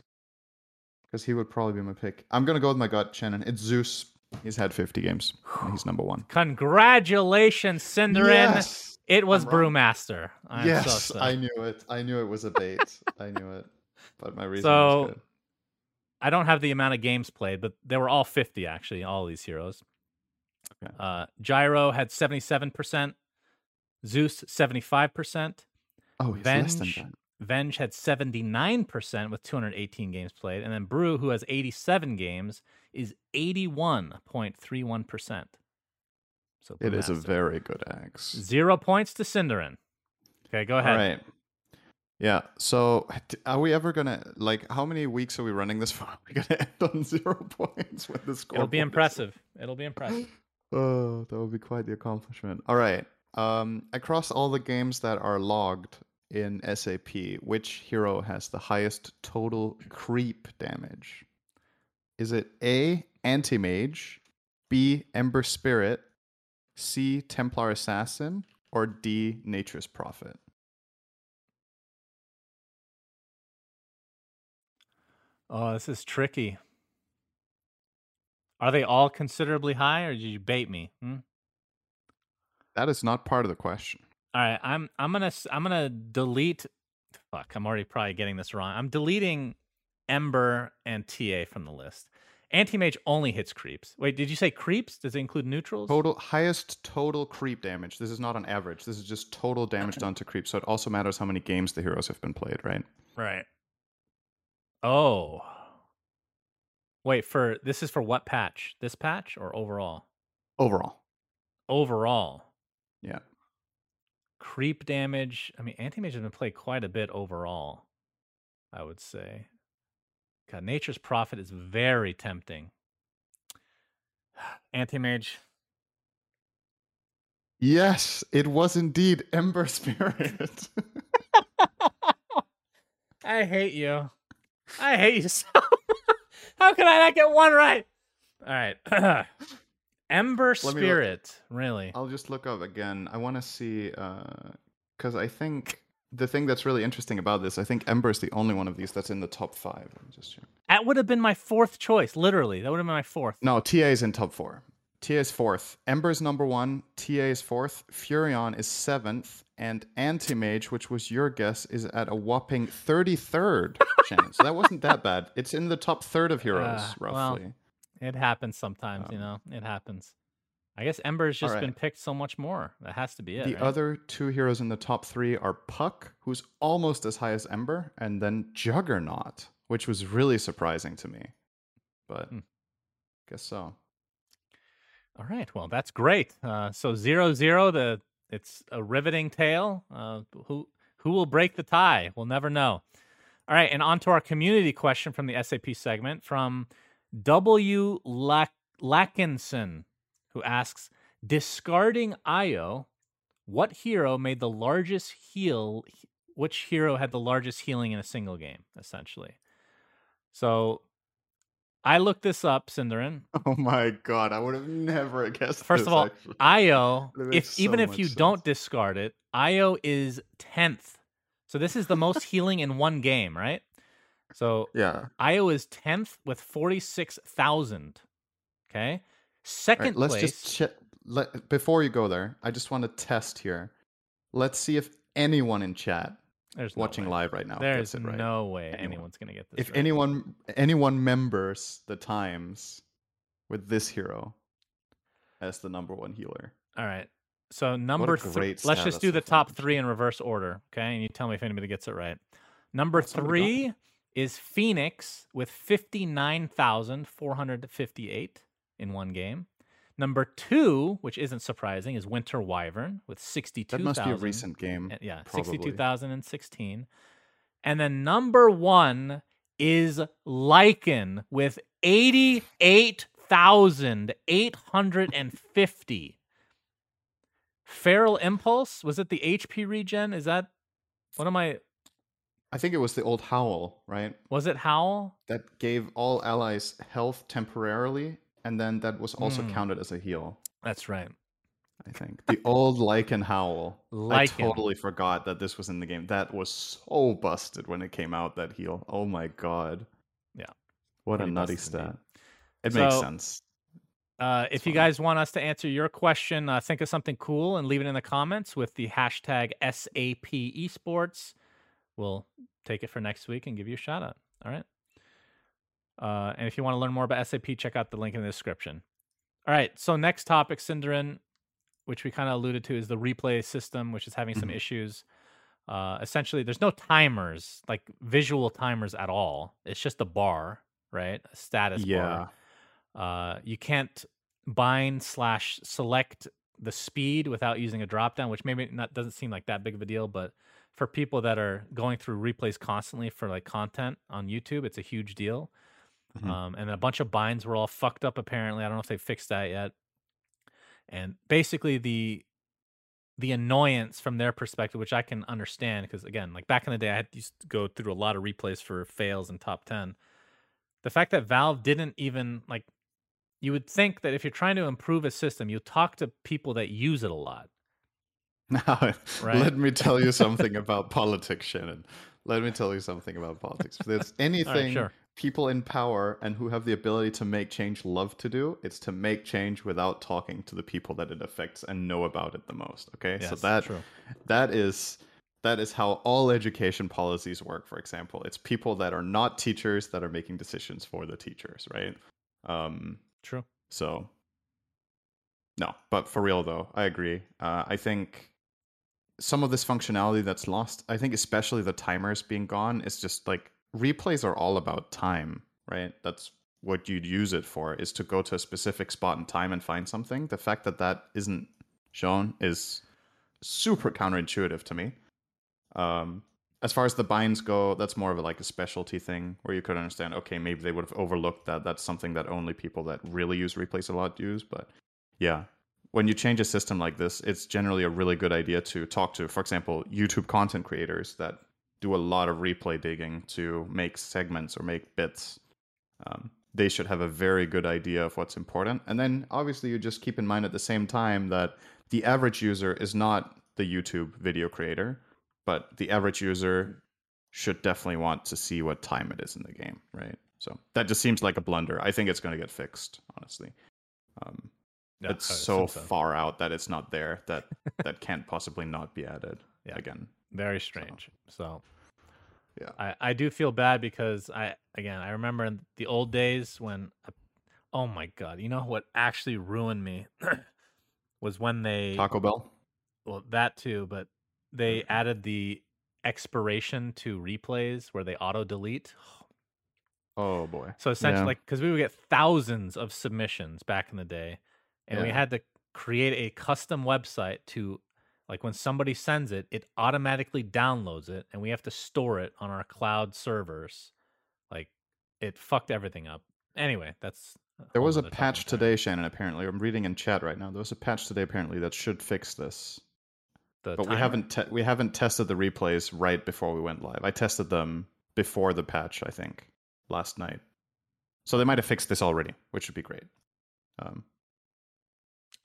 Because he would probably be my pick. I'm going to go with my gut, Shannon. It's Zeus. He's had 50 games. he's number one. Congratulations, syndereN. Yes! It was I'm. Brewmaster. I'm yes, sad. I knew it. I knew it was a bait. I knew it. But my reason So- was good. I don't have the amount of games played, but they were all 50 actually, all these heroes. Okay. Uh, Gyro had 77%, Zeus 75%, Oh, he's less than Venge. Venge had 79% with 218 games played, and then Brew, who has 87 games, is 81.31%. So It is a very good axe. zero points to syndereN. Okay, go ahead. All right. Yeah. So, are we ever gonna like? How many weeks are we running this for? Are we gonna end on zero points with the score? It'll be impressive. It'll be impressive. Oh, that would be quite the accomplishment. All right. Um, across all the games that are logged in SAP, which hero has the highest total creep damage? Is it A. Anti Mage, B. Ember Spirit, C. Templar Assassin, or D. Nature's Prophet? Oh, this is tricky. Are they all considerably high, or did you bait me? Hmm? That is not part of the question. All right, I'm I'm gonna I'm gonna delete. Fuck, I'm already probably getting this wrong. I'm deleting Ember and TA from the list. Anti mage only hits creeps. Wait, did you say creeps? Does it include neutrals? Total highest total creep damage. This is not an average. This is just total damage done to creeps. So it also matters how many games the heroes have been played, right? Right. Oh. Wait, for this is for what patch? This patch or overall? Overall. Overall. Yeah. Creep damage. I mean, anti mage has been played quite a bit overall, I would say. God, Nature's Prophet is very tempting. Anti mage. Yes, it was indeed Ember Spirit. I hate you. I hate you so. How can I not get one right? All right. Ember Let Spirit. Really? I'll just look up again. I want to see uh, because I think the thing that's really interesting about this, I think Ember is the only one of these that's in the top five. Let me just check. That would have been my fourth choice. Literally, that would have been my fourth. No, TA is in top four. TA is fourth. Ember is number one. TA is fourth. Furion is seventh. And Anti-Mage, which was your guess, is at a whopping 33rd. Shannon. So that wasn't that bad. It's in the top third of heroes, well, roughly. It happens sometimes, you Um, know. It happens. I guess Ember's just Alright. been picked so much more. That has to be it. the right? other two heroes in the top three are Puck, who's almost as high as Ember, and then Juggernaut, which was really surprising to me. But Hmm. guess so. All right. Well, that's great. Uh, so zero zero. The it's a riveting tale. Uh, who who will break the tie? We'll never know. All right, and on to our community question from the SAP segment from W. Lack- Lackinson, who asks, discarding Io, what hero made the largest heal? Which hero had the largest healing in a single game? Essentially. So, I looked this up, syndereN. Oh my god, I would have never guessed. First this, of all, actually. Io, if makes even if you sense. don't discard it, Io is tenth. So this is the most healing in one game, right? So yeah. Io is tenth with forty six thousand. Okay, second right, let's place. just check. Let, before you go there, I just want to test here. Let's see if anyone in chat There's watching live right now There's it right. no way Anyone. anyone's gonna get this. if right. anyone anyone members the times with this hero as the number one healer. All right. So number three. Let's just do the top Flash. three in reverse order, okay? And you tell me if anybody gets it right. Number got three is Phoenix with fifty nine thousand four hundred fifty eight in one game. Number two, which isn't surprising, is Winter Wyvern with sixty two That thousand. must be a recent game. Yeah, sixty-two thousand and sixteen. And then number one is Lycan with eighty-eight thousand eight hundred and fifty. Feral Impulse was it the HP regen? Is that what am I? I think it was the old Howl, right? Was it Howl? That gave all allies health temporarily, and then that was also Hmm. counted as a heal. That's right. I think the old Lycan Howl. I totally forgot that this was in the game. That was so busted when it came out. That heal. Oh my god. Yeah. What Pretty a nutty busted indeed. stat. It makes sense. Uh, if you guys want us to answer your question, uh, think of something cool and leave it in the comments with the hashtag SAP Esports. We'll take it for next week and give you a shout out. All right. Uh, and if you want to learn more about SAP, check out the link in the description. All right. So next topic, syndereN, which we kind of alluded to, is the replay system, which is having some Mhm. issues. Uh, essentially, there's no timers, like visual timers at all. It's just a bar, right? A status bar. Yeah. Uh, you can't bind slash select the speed without using a drop down, which maybe not doesn't seem like that big of a deal, but for people that are going through replays constantly for like content on YouTube, it's a huge deal. Mhm. Um, and a bunch of binds were all fucked up. Apparently, I don't know if they fixed that yet. And basically, the the annoyance from their perspective, which I can understand, because again, like back in the day, I had to go through a lot of replays for fails and top ten. The fact that Valve didn't even like, you would think that if you're trying to improve a system, you talk to people that use it a lot. Now, Right? let me tell you something about politics, Shannon. Let me tell you something about politics. If there's anything sure. People in power and who have the ability to make change love to do, it's to make change without talking to the people that it affects and know about it the most. Okay, so that true. that is that is how all education policies work. For example, it's people that are not teachers that are making decisions for the teachers, right? Um, True. so, no, but for real though, I agree. Uh, I think some of this functionality that's lost, I think especially the timers being gone, is just like replays are all about time, right? That's what you'd use it for, is to go to a specific spot in time and find something. The fact that that isn't shown is super counterintuitive to me. Um, as far as the binds go, that's more of a, like a specialty thing where you could understand. Okay, maybe they would have overlooked that. That's something that only people that really use replays a lot use. But yeah, when you change a system like this, it's generally a really good idea to talk to, for example, YouTube content creators that do a lot of replay digging to make segments or make bits. Um, they should have a very good idea of what's important. And then obviously, you just keep in mind at the same time that the average user is not the YouTube video creator, but the average user should definitely want to see what time it is in the game, right? So that just seems like a blunder. I think it's going to get fixed, honestly. Um, Yeah, it's I so far out that it's not there that that can't possibly not be added Yeah. again. Very strange. So Yeah. I, I do feel bad because I again I remember in the old days when oh my god you know what actually ruined me was when they Taco Bell. well that too but they mm. added the expiration to replays where they auto delete Oh boy. so essentially Yeah. like because we would get thousands of submissions back in the day and we had to create a custom website to like when somebody sends it it automatically downloads it and we have to store it on our cloud servers like it fucked everything up anyway that's There was a patch today, Shannon. Apparently, I'm reading in chat right now. There was a patch today, apparently, that should fix this. The but we haven't te- we haven't tested the replays right before we went live. I tested them before the patch, I think, last night. So they might have fixed this already, which would be great. Um,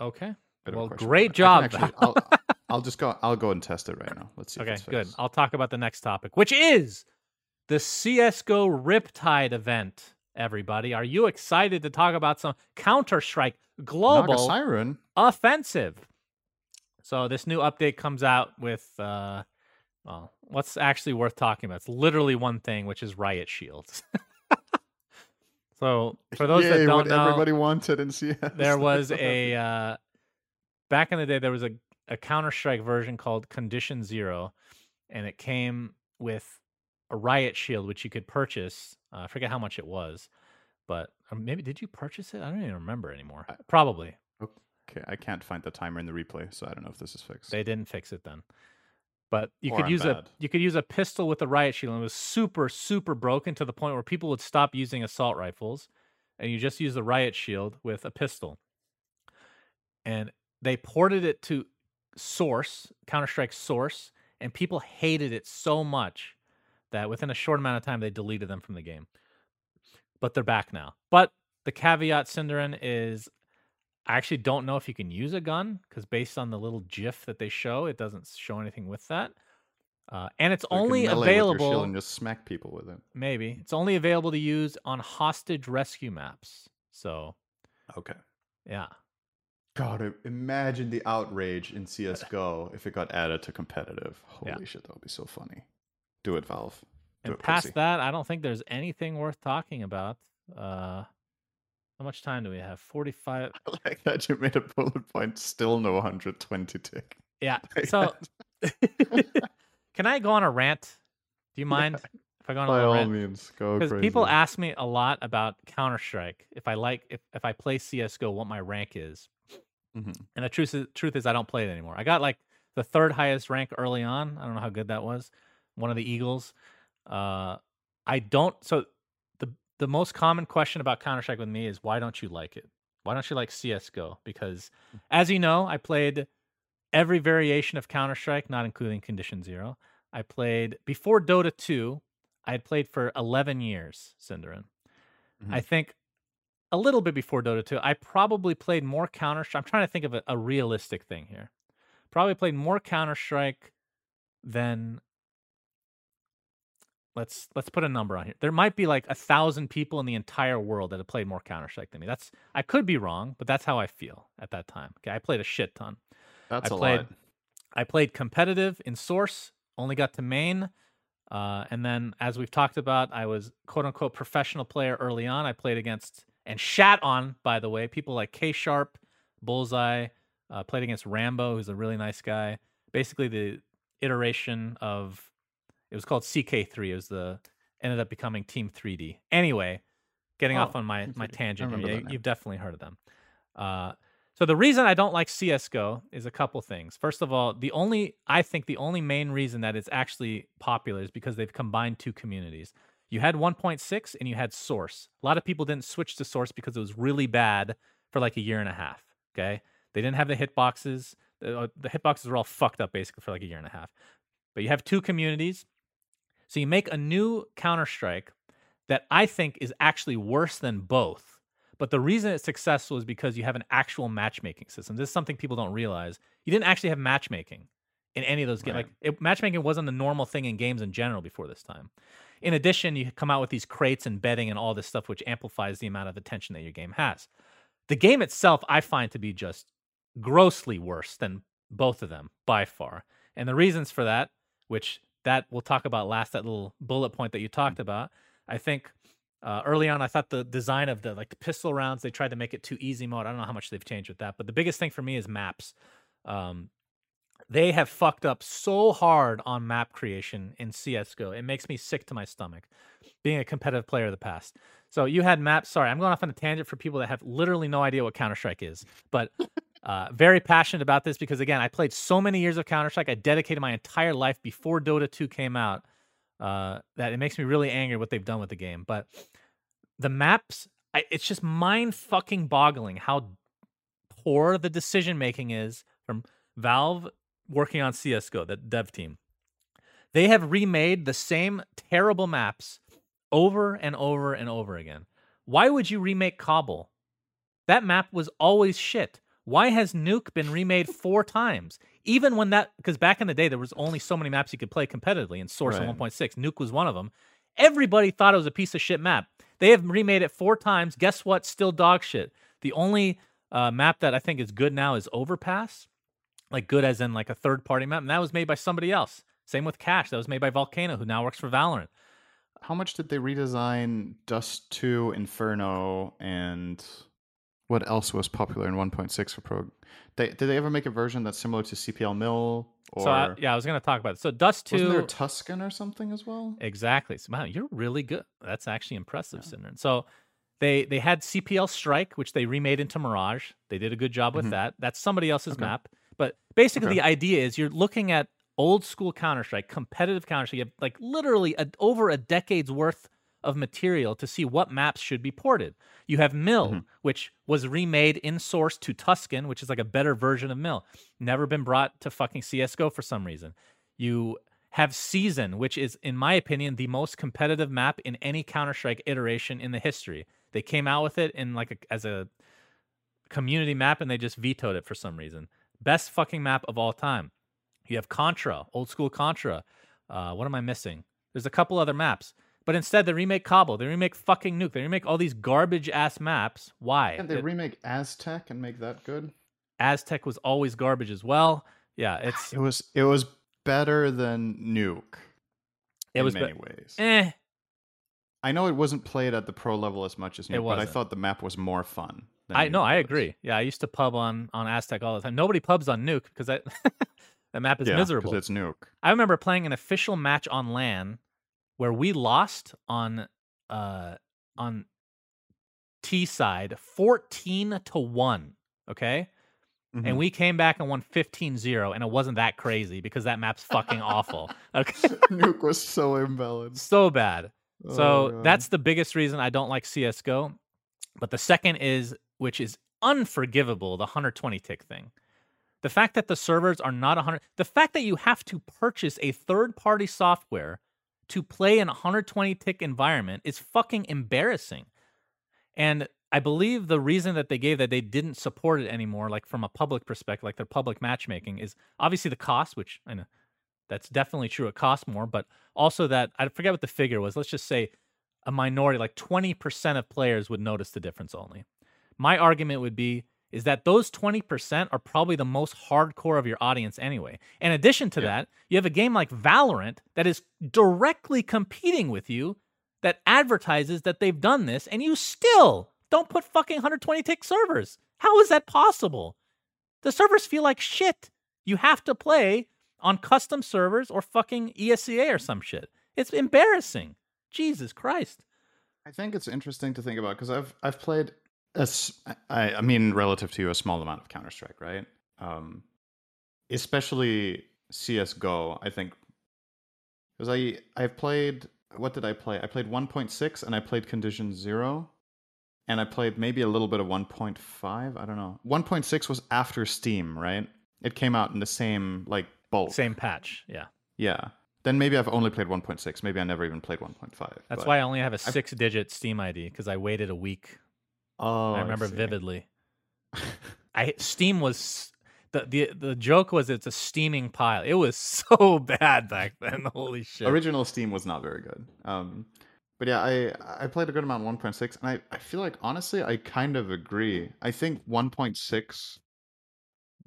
okay bit of a Well, great. I job, Actually, I'll, I'll just go. I'll go and test it right now. Let's see. okay good i'll talk about the next topic which is the csgo riptide event everybody are you excited to talk about some counter-strike global Naga Siren. offensive. So this new update comes out with uh, Well, what's actually worth talking about? It's literally one thing, which is riot shields. so for those Yay, that don't know, everybody wanted in CS. there was a uh, back in the day there was a, a Counter Strike version called Condition Zero, and it came with a riot shield which you could purchase. Uh, I forget how much it was, but maybe did you purchase it? I don't even remember anymore. I- Probably Okay, I can't find the timer in the replay, so I don't know if this is fixed. they didn't fix it then. But you Or could I'm use a you could use a pistol with a riot shield, and it was super super broken to the point where people would stop using assault rifles, and you just use the riot shield with a pistol. And they ported it to Source Counter Strike Source, and people hated it so much that within a short amount of time they deleted them from the game. But they're back now. But the caveat, syndereN, is I actually don't know if you can use a gun because based on the little GIF that they show, it doesn't show anything with that. Uh, and it's So only with your shield available. and just smack people with it. Maybe it's only available to use on hostage rescue maps. So Okay. yeah, God, imagine the outrage in CS:GO if it got added to competitive. Yeah. Holy shit, that would be so funny. Do it, Valve. Do and it, past that, I don't think there's anything worth talking about. Uh, how much time do we have? Forty-five. I like that you made a bullet point. Still no 120 tick. Yeah. So, can I go on a rant? Do you mind if I go on a rant? by all means, go Because people ask me a lot about Counter Strike. If I like, if, if I play CS:GO, what my rank is. Mhm. And the truth is, truth is, I don't play it anymore. I got like the third highest rank early on. I don't know how good that was. One of the Eagles. Uh, I don't. So the the most common question about Counter Strike with me is why don't you like it? Why don't you like CS:GO? Because as you know, I played every variation of Counter Strike, not including Condition Zero. I played before Dota 2. I had played for 11 years, syndereN. I think a little bit before Dota 2, I probably played more Counter Strike. I'm trying to think of a, a realistic thing here. Probably played more Counter Strike than let's let's put a number on here. There might be like a thousand people in the entire world that have played more Counter Strike than me. That's I could be wrong, but that's how I feel at that time. Okay, I played a shit ton. That's I a played- lot. I played competitive in Source, only got to main. Uh, and then, as we've talked about, I was quote unquote professional player early on. I played against and shat on, by the way, people like K Sharp, Bullseye, uh, played against Rambo, who's a really nice guy. Basically, the iteration of it was called CK3. It was the ended up becoming Team 3D. Anyway, getting off Oh, on my my tangent. you've definitely heard of them. Uh, so the reason I don't like CS:GO is a couple things. First of all, the only I think the only main reason that it's actually popular is because they've combined two communities. You had 1.6 and you had Source. A lot of people didn't switch to Source because it was really bad for like a year and a half. Okay, they didn't have the hitboxes. The, uh, the hitboxes were all fucked up basically for like a year and a half. But you have two communities, so you make a new Counter Strike that I think is actually worse than both. But the reason it's successful is because you have an actual matchmaking system. This is something people don't realize. You didn't actually have matchmaking in any of those games. Right. Like it, matchmaking wasn't the normal thing in games in general before this time. In addition, you come out with these crates and bedding and all this stuff, which amplifies the amount of attention that your game has. The game itself, I find to be just grossly worse than both of them by far. And the reasons for that, which that we'll talk about last, that little bullet point that you talked about, I think uh, early on, I thought the design of the like the pistol rounds they tried to make it too easy mode. I don't know how much they've changed with that, but the biggest thing for me is maps. Um, they have fucked up so hard on map creation in CS:GO. It makes me sick to my stomach, being a competitive player of the past. So you had maps. Sorry, I'm going off on a tangent for people that have literally no idea what Counter Strike is, but uh, very passionate about this because again, I played so many years of Counter Strike. I dedicated my entire life before Dota 2 came out. Uh, that it makes me really angry what they've done with the game. But the maps, I, it's just mind fucking boggling how poor the decision making is from Valve working on CS:GO, the dev team. They have remade the same terrible maps over and over and over again. Why would you remake Cobble? That map was always shit. Why has Nuke been remade four times? Even when that, because back in the day, there was only so many maps you could play competitively in Source Right. 1.6. Nuke was one of them. Everybody thought it was a piece of shit map. They have remade it four times. Guess what? Still dog shit. The only uh, map that I think is good now is Overpass, like good as in like a third party map, and that was made by somebody else. Same with Cache, that was made by Volcano, who now works for Valorant. How much did they redesign Dust 2, Inferno, and what else was popular in 1.6 for Pro? They, did they ever make a version that's similar to CPL Mill? Or So I, yeah, I was going to talk about it. So Dust Two, wasn't there Tuscan or something as well? exactly. So, wow, you're really good. That's actually impressive, Yeah. So they they had CPL Strike, which they remade into Mirage. They did a good job with Mhm. that. That's somebody else's Okay. map. But basically, Okay. the idea is you're looking at old school Counter Strike, competitive Counter Strike. You have like literally a, over a decade's worth of material to see what maps should be ported. You have Mill, Mhm. which was remade in source to Tuscan, which is like a better version of Mill. Never been brought to fucking CSGO for some reason. You have Season, which is, in my opinion, the most competitive map in any Counter Strike iteration in the history. They came out with it in like a, as a community map and they just vetoed it for some reason. Best fucking map of all time. You have Contra, old school Contra. Uh, what am I missing? There's a couple other maps. But instead, they remake Cobble. They remake fucking Nuke. They remake all these garbage ass maps. Why? Can they It- remake Aztec and make that good? Aztec was always garbage as well. Yeah, it's It was it was better than Nuke. it in was be- many ways. eh. I know it wasn't played at the pro level as much as It Nuke, but I thought the map was more fun. I no, Nuke I agree. Yeah, I used to pub on on Aztec all the time. Nobody pubs on Nuke because that that map is Yeah, miserable. it's Nuke. I remember playing an official match on LAN where we lost on uh on T side 14 to 1, okay? Mhm. And we came back and won 15-0 and it wasn't that crazy because that map's fucking awful. Okay? Nuke was so imbalanced. so bad. Oh, So God. that's the biggest reason I don't like CS:GO. But the second is, which is unforgivable, the 120 tick thing. The fact that the servers are not 100, the fact that you have to purchase a third party software to play in a 120 tick environment is fucking embarrassing. And I believe the reason that they gave that they didn't support it anymore, like from a public perspective, like their public matchmaking, is obviously the cost, which I know that's definitely true. It costs more, but also that I forget what the figure was. Let's just say a minority, like 20% of players would notice the difference only. My argument would be is that those 20% are probably the most hardcore of your audience anyway. In addition to Yeah. that, you have a game like Valorant that is directly competing with you that advertises that they've done this and you still don't put fucking 120 tick servers. How is that possible? The servers feel like shit. You have to play on custom servers or fucking ESEA or some shit. It's embarrassing. Jesus Christ. I think it's interesting to think about because I've I've played a I, I mean relative to a small amount of Counter Strike, right? Um, especially CS:GO. I think because I I've played what did I play? I played 1.6 and I played Condition Zero, and I played maybe a little bit of 1.5. I don't know. 1.6 was after Steam, right? It came out in the same like bulk. Same patch. Yeah. Yeah. Then maybe I've only played 1.6. Maybe I never even played 1.5. That's why I only have a six digit Steam ID because I waited a week. Oh, I remember see. vividly. I Steam was the, the the joke was it's a steaming pile. It was so bad back then. Holy shit. Original Steam was not very good. Um, but yeah, I I played a good amount 1.6, and I, I feel like honestly I kind of agree. I think 1.6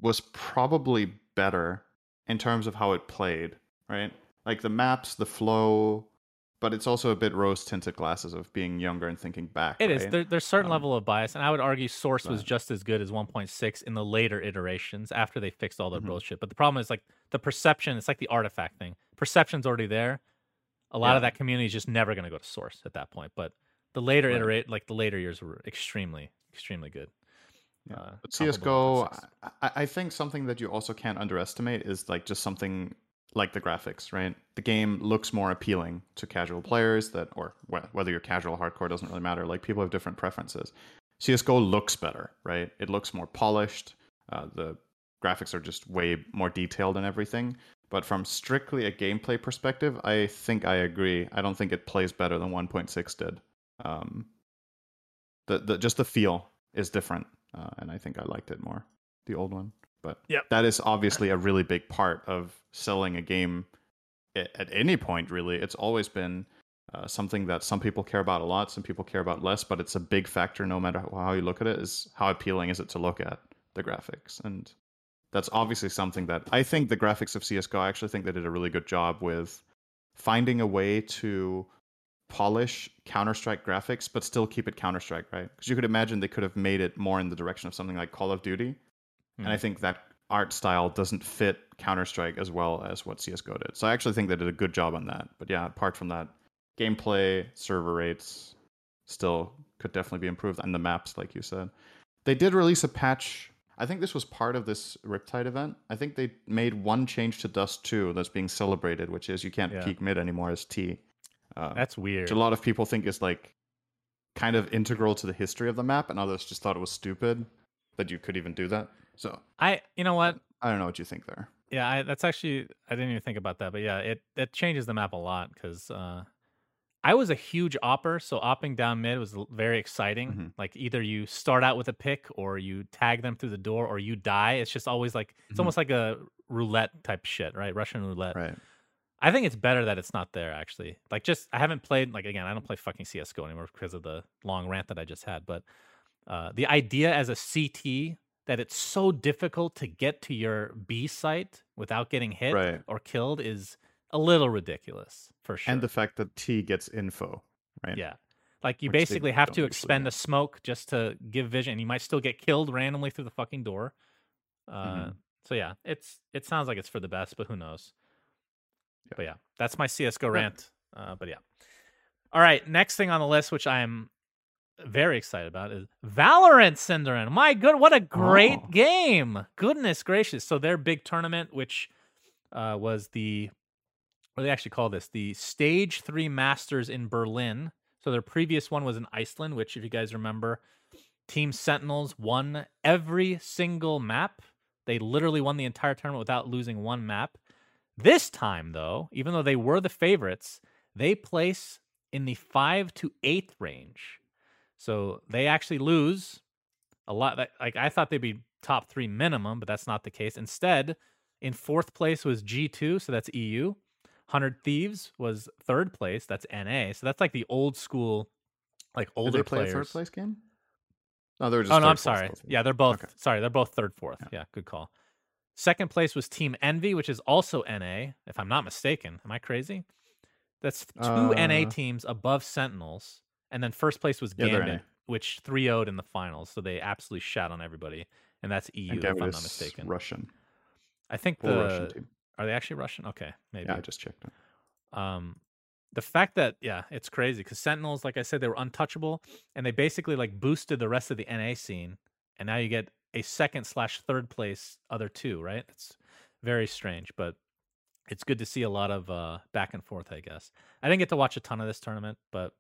was probably better in terms of how it played, right? Like the maps, the flow, but it's also a bit rose tinted glasses of being younger and thinking back. It is. right? There, there's a certain Um, level of bias, and I would argue Source was just as good as 1.6 in the later iterations after they fixed all their Mhm. bullshit. But the problem is like the perception. It's like the artifact thing. Perception's already there. A lot of that community is just never going to go to Source at that point. But the later Right. iterate, like the later years, were extremely, extremely good. Yeah. uh, but CS:GO, I, I think something that you also can't underestimate is like just something like the graphics, right? The game looks more appealing to casual players that, or wh- whether you're casual or hardcore doesn't really matter. Like people have different preferences. CS:GO looks better, right? It looks more polished. Uh, the graphics are just way more detailed and everything. But from strictly a gameplay perspective, I think I agree. I don't think it plays better than 1.6 did. Um, the, the just the feel is different, uh, and I think I liked it more, the old one. But Yep. that is obviously a really big part of selling a game at any point. Really, it's always been uh, something that some people care about a lot, some people care about less, but it's a big factor no matter how you look at it. Is how appealing is it to look at the graphics, and that's obviously something that I think the graphics of CS:GO. I actually think they did a really good job with finding a way to polish Counter Strike graphics, but still keep it Counter Strike, right? Because you could imagine they could have made it more in the direction of something like Call of Duty, and I Mhm. think that art style doesn't fit Counter Strike as well as what CS:GO did. So I actually think they did a good job on that. But yeah, apart from that, gameplay, server rates, still could definitely be improved, and the maps, like you said, they did release a patch. I think this was part of this Riptide event. I think they made one change to Dust 2 that's being celebrated, which is you can't Yeah. peek mid anymore as T. Uh, That's weird. which a lot of people think is like kind of integral to the history of the map, and others just thought it was stupid that you could even do that. So I, you know what? I don't know what you think there. Yeah, I, that's actually I didn't even think about that, but yeah, it it changes the map a lot because uh, I was a huge opper, so opping down mid was very exciting. Mhm. Like either you start out with a pick, or you tag them through the door, or you die. It's just always like it's Mhm. almost like a roulette type shit, right? Russian roulette. Right. I think it's better that it's not there actually. Like just I haven't played like again, I don't play fucking CS:GO anymore because of the long rant that I just had, but uh the idea as a CT that it's so difficult to get to your B site without getting hit Right. or killed is a little ridiculous for sure. And the fact that T gets info, right? yeah. Like you Which basically have to expend do. a smoke just to give vision you might still get killed randomly through the fucking door. Uh Mhm. so yeah, it's it sounds like it's for the best, but who knows. Yeah. But yeah, that's my CS:GO rant. Uh, but yeah. All right, next thing on the list, which I'm very excited about, is Valorant syndereN. My good, what a great Oh. game! Goodness gracious! So their big tournament, which uh, was the what do they actually call this? The Stage Three Masters in Berlin. So their previous one was in Iceland, which, if you guys remember, Team Sentinels won every single map. They literally won the entire tournament without losing one map. This time, though, even though they were the favorites, they place in the five to eighth range. So they actually lose a lot. Like like, I thought they'd be top three minimum, but that's not the case. Instead, in fourth place was G2, so that's EU. 100 Thieves was third place, that's NA. So that's like the old school, like Did older they play players. a third place game? No, they were oh, just Oh no, I'm sorry. Yeah, they're both Okay. sorry. They're both third, fourth. Yeah. Yeah. good call. Second place was Team Envy, which is also NA, if I'm not mistaken. Am I crazy? That's two NA Uh, teams above Sentinels, and then first place was Yeah, Gambit, which 3-0'd in the finals. So they absolutely shat on everybody, and that's EU, And if I'm not mistaken. Russian. I think the Russian team. are they actually Russian? Okay, maybe. Yeah, I just checked it. um the fact that yeah it's crazy because sentinels like i said they were untouchable and they basically like boosted the rest of the na scene and now you get a second slash third place other two right it's very strange but it's good to see a lot of uh back and forth i guess i didn't get to watch a ton of this tournament but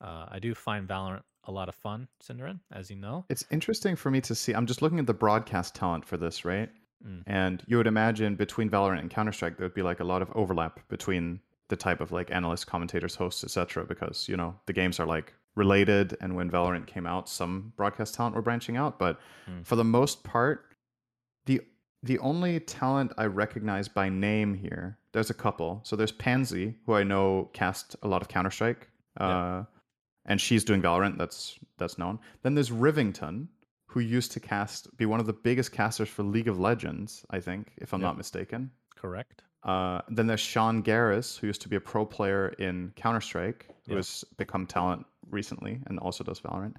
uh i do find valorant a lot of fun syndereN as you know It's interesting for me to see. I'm just looking at the broadcast talent for this, right? Mm. And you would imagine between Valorant and Counter Strike, there would be like a lot of overlap between the type of like analysts, commentators, hosts, etc. Because you know the games are like related, and when Valorant came out, some broadcast talent were branching out. But Mm. for the most part, the the only talent I recognize by name here, there's a couple. So there's Pansy, who I know cast a lot of Counter Strike, uh, Yeah. and she's doing Valorant. That's that's known. Then there's Rivington, who used to cast be one of the biggest casters for League of Legends, I think, if I'm Yeah. not mistaken. correct Uh, then there's Sean Gares, who used to be a pro player in Counter Strike, Yeah. has become talent recently and also does Valorant.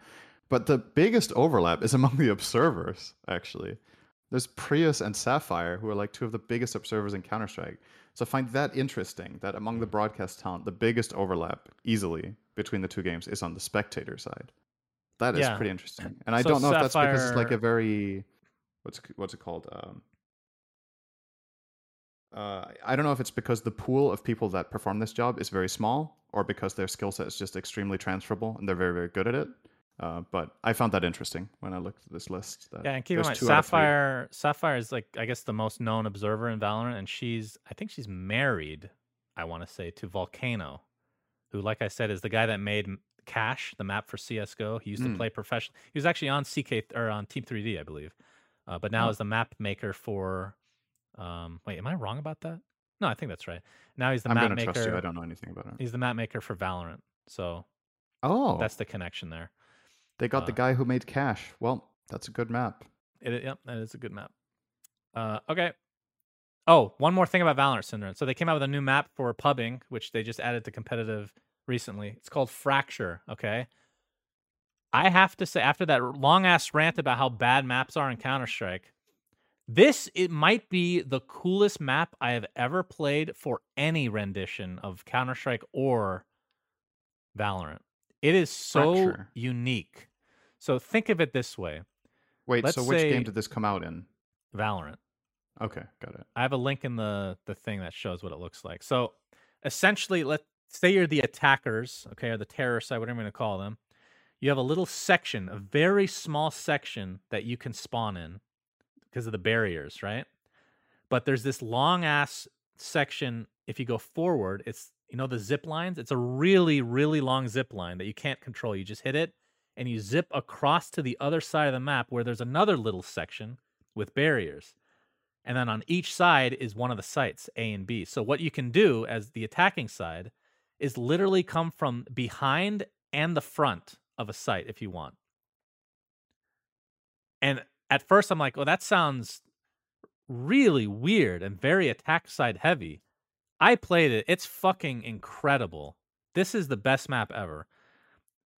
But the biggest overlap is among the observers, actually. There's Prius and Sapphire, who are like two of the biggest observers in Counter Strike. So I find that interesting that among the Mm. broadcast talent, the biggest overlap easily between the two games is on the spectator side. That is Yeah. pretty interesting. And I So don't know if that's because it's like a very what's it- what's it called? Um, uh, I don't know if it's because the pool of people that perform this job is very small, or because their skill set is just extremely transferable and they're very very good at it. Uh, but I found that interesting when I looked at this list. Yeah, and keep in mind, two out of three. Sapphire. Sapphire is like I guess the most known observer in Valorant, and she's I think she's married. I want to say to Volcano, who, like I said, is the guy that made Cache, the map for CS:GO. He used to Mm. play professional. He was actually on CK or on Team 3D, I believe, uh, but now Oh. is the map maker for. Um, wait, am I wrong about that? No, I think that's right. Now he's the I'm map gonna maker. trust you. I don't know anything about it. He's the map maker for Valorant. So Oh, that's the connection there. they got the uh, guy who made Cache. Well, that's a good map. It, yep, that is a good map. Uh, okay. Oh, one more thing about Valorant syndereN. So they came out with a new map for pubbing, which they just added to competitive recently. It's called Fracture. Okay. I have to say, after that long ass rant about how bad maps are in Counter Strike, this it might be the coolest map I have ever played for any rendition of Counter Strike or Valorant. It is so Fracture. unique. So think of it this way: Wait, Let's so which game did this come out in? Valorant. Okay, got it. I have a link in the the thing that shows what it looks like. So essentially, let's say you're the attackers, okay, or the terrorist side, whatever I'm going to call them. You have a little section, a very small section that you can spawn in because of the barriers, right? But there's this long ass section. If you go forward, it's you know the zip lines. It's a really really long zip line that you can't control. You just hit it and you zip across to the other side of the map where there's another little section with barriers. And then on each side is one of the sites, A and B. So what you can do as the attacking side is literally come from behind and the front of a site if you want. And at first I'm like, well, that sounds really weird and very attack side heavy. I played it. It's fucking incredible. This is the best map ever.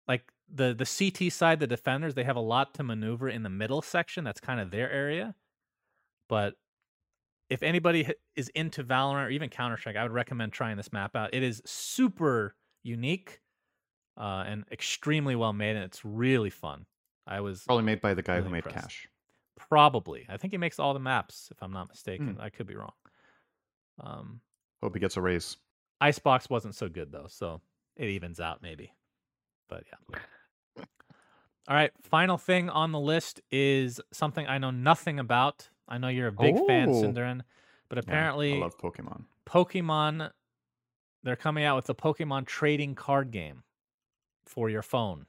Like the the CT side, the defenders, they have a lot to maneuver in the middle section. That's kind of their area. But if anybody is into Valorant or even Counter Strike, I would recommend trying this map out. It is super unique uh, and extremely well made, and it's really fun. I was Probably made by the guy Really who made impressed. Cache. Probably, I think he makes all the maps, if I'm not mistaken. I could be wrong. Um, Hope he gets a raise. Icebox wasn't so good though, so it evens out maybe. But yeah. All right, final thing on the list is something I know nothing about. I know you're a big fan, Oh. syndereN, but Yeah, apparently I love Pokemon. Pokemon they're coming out with the Pokemon trading card game for your phone.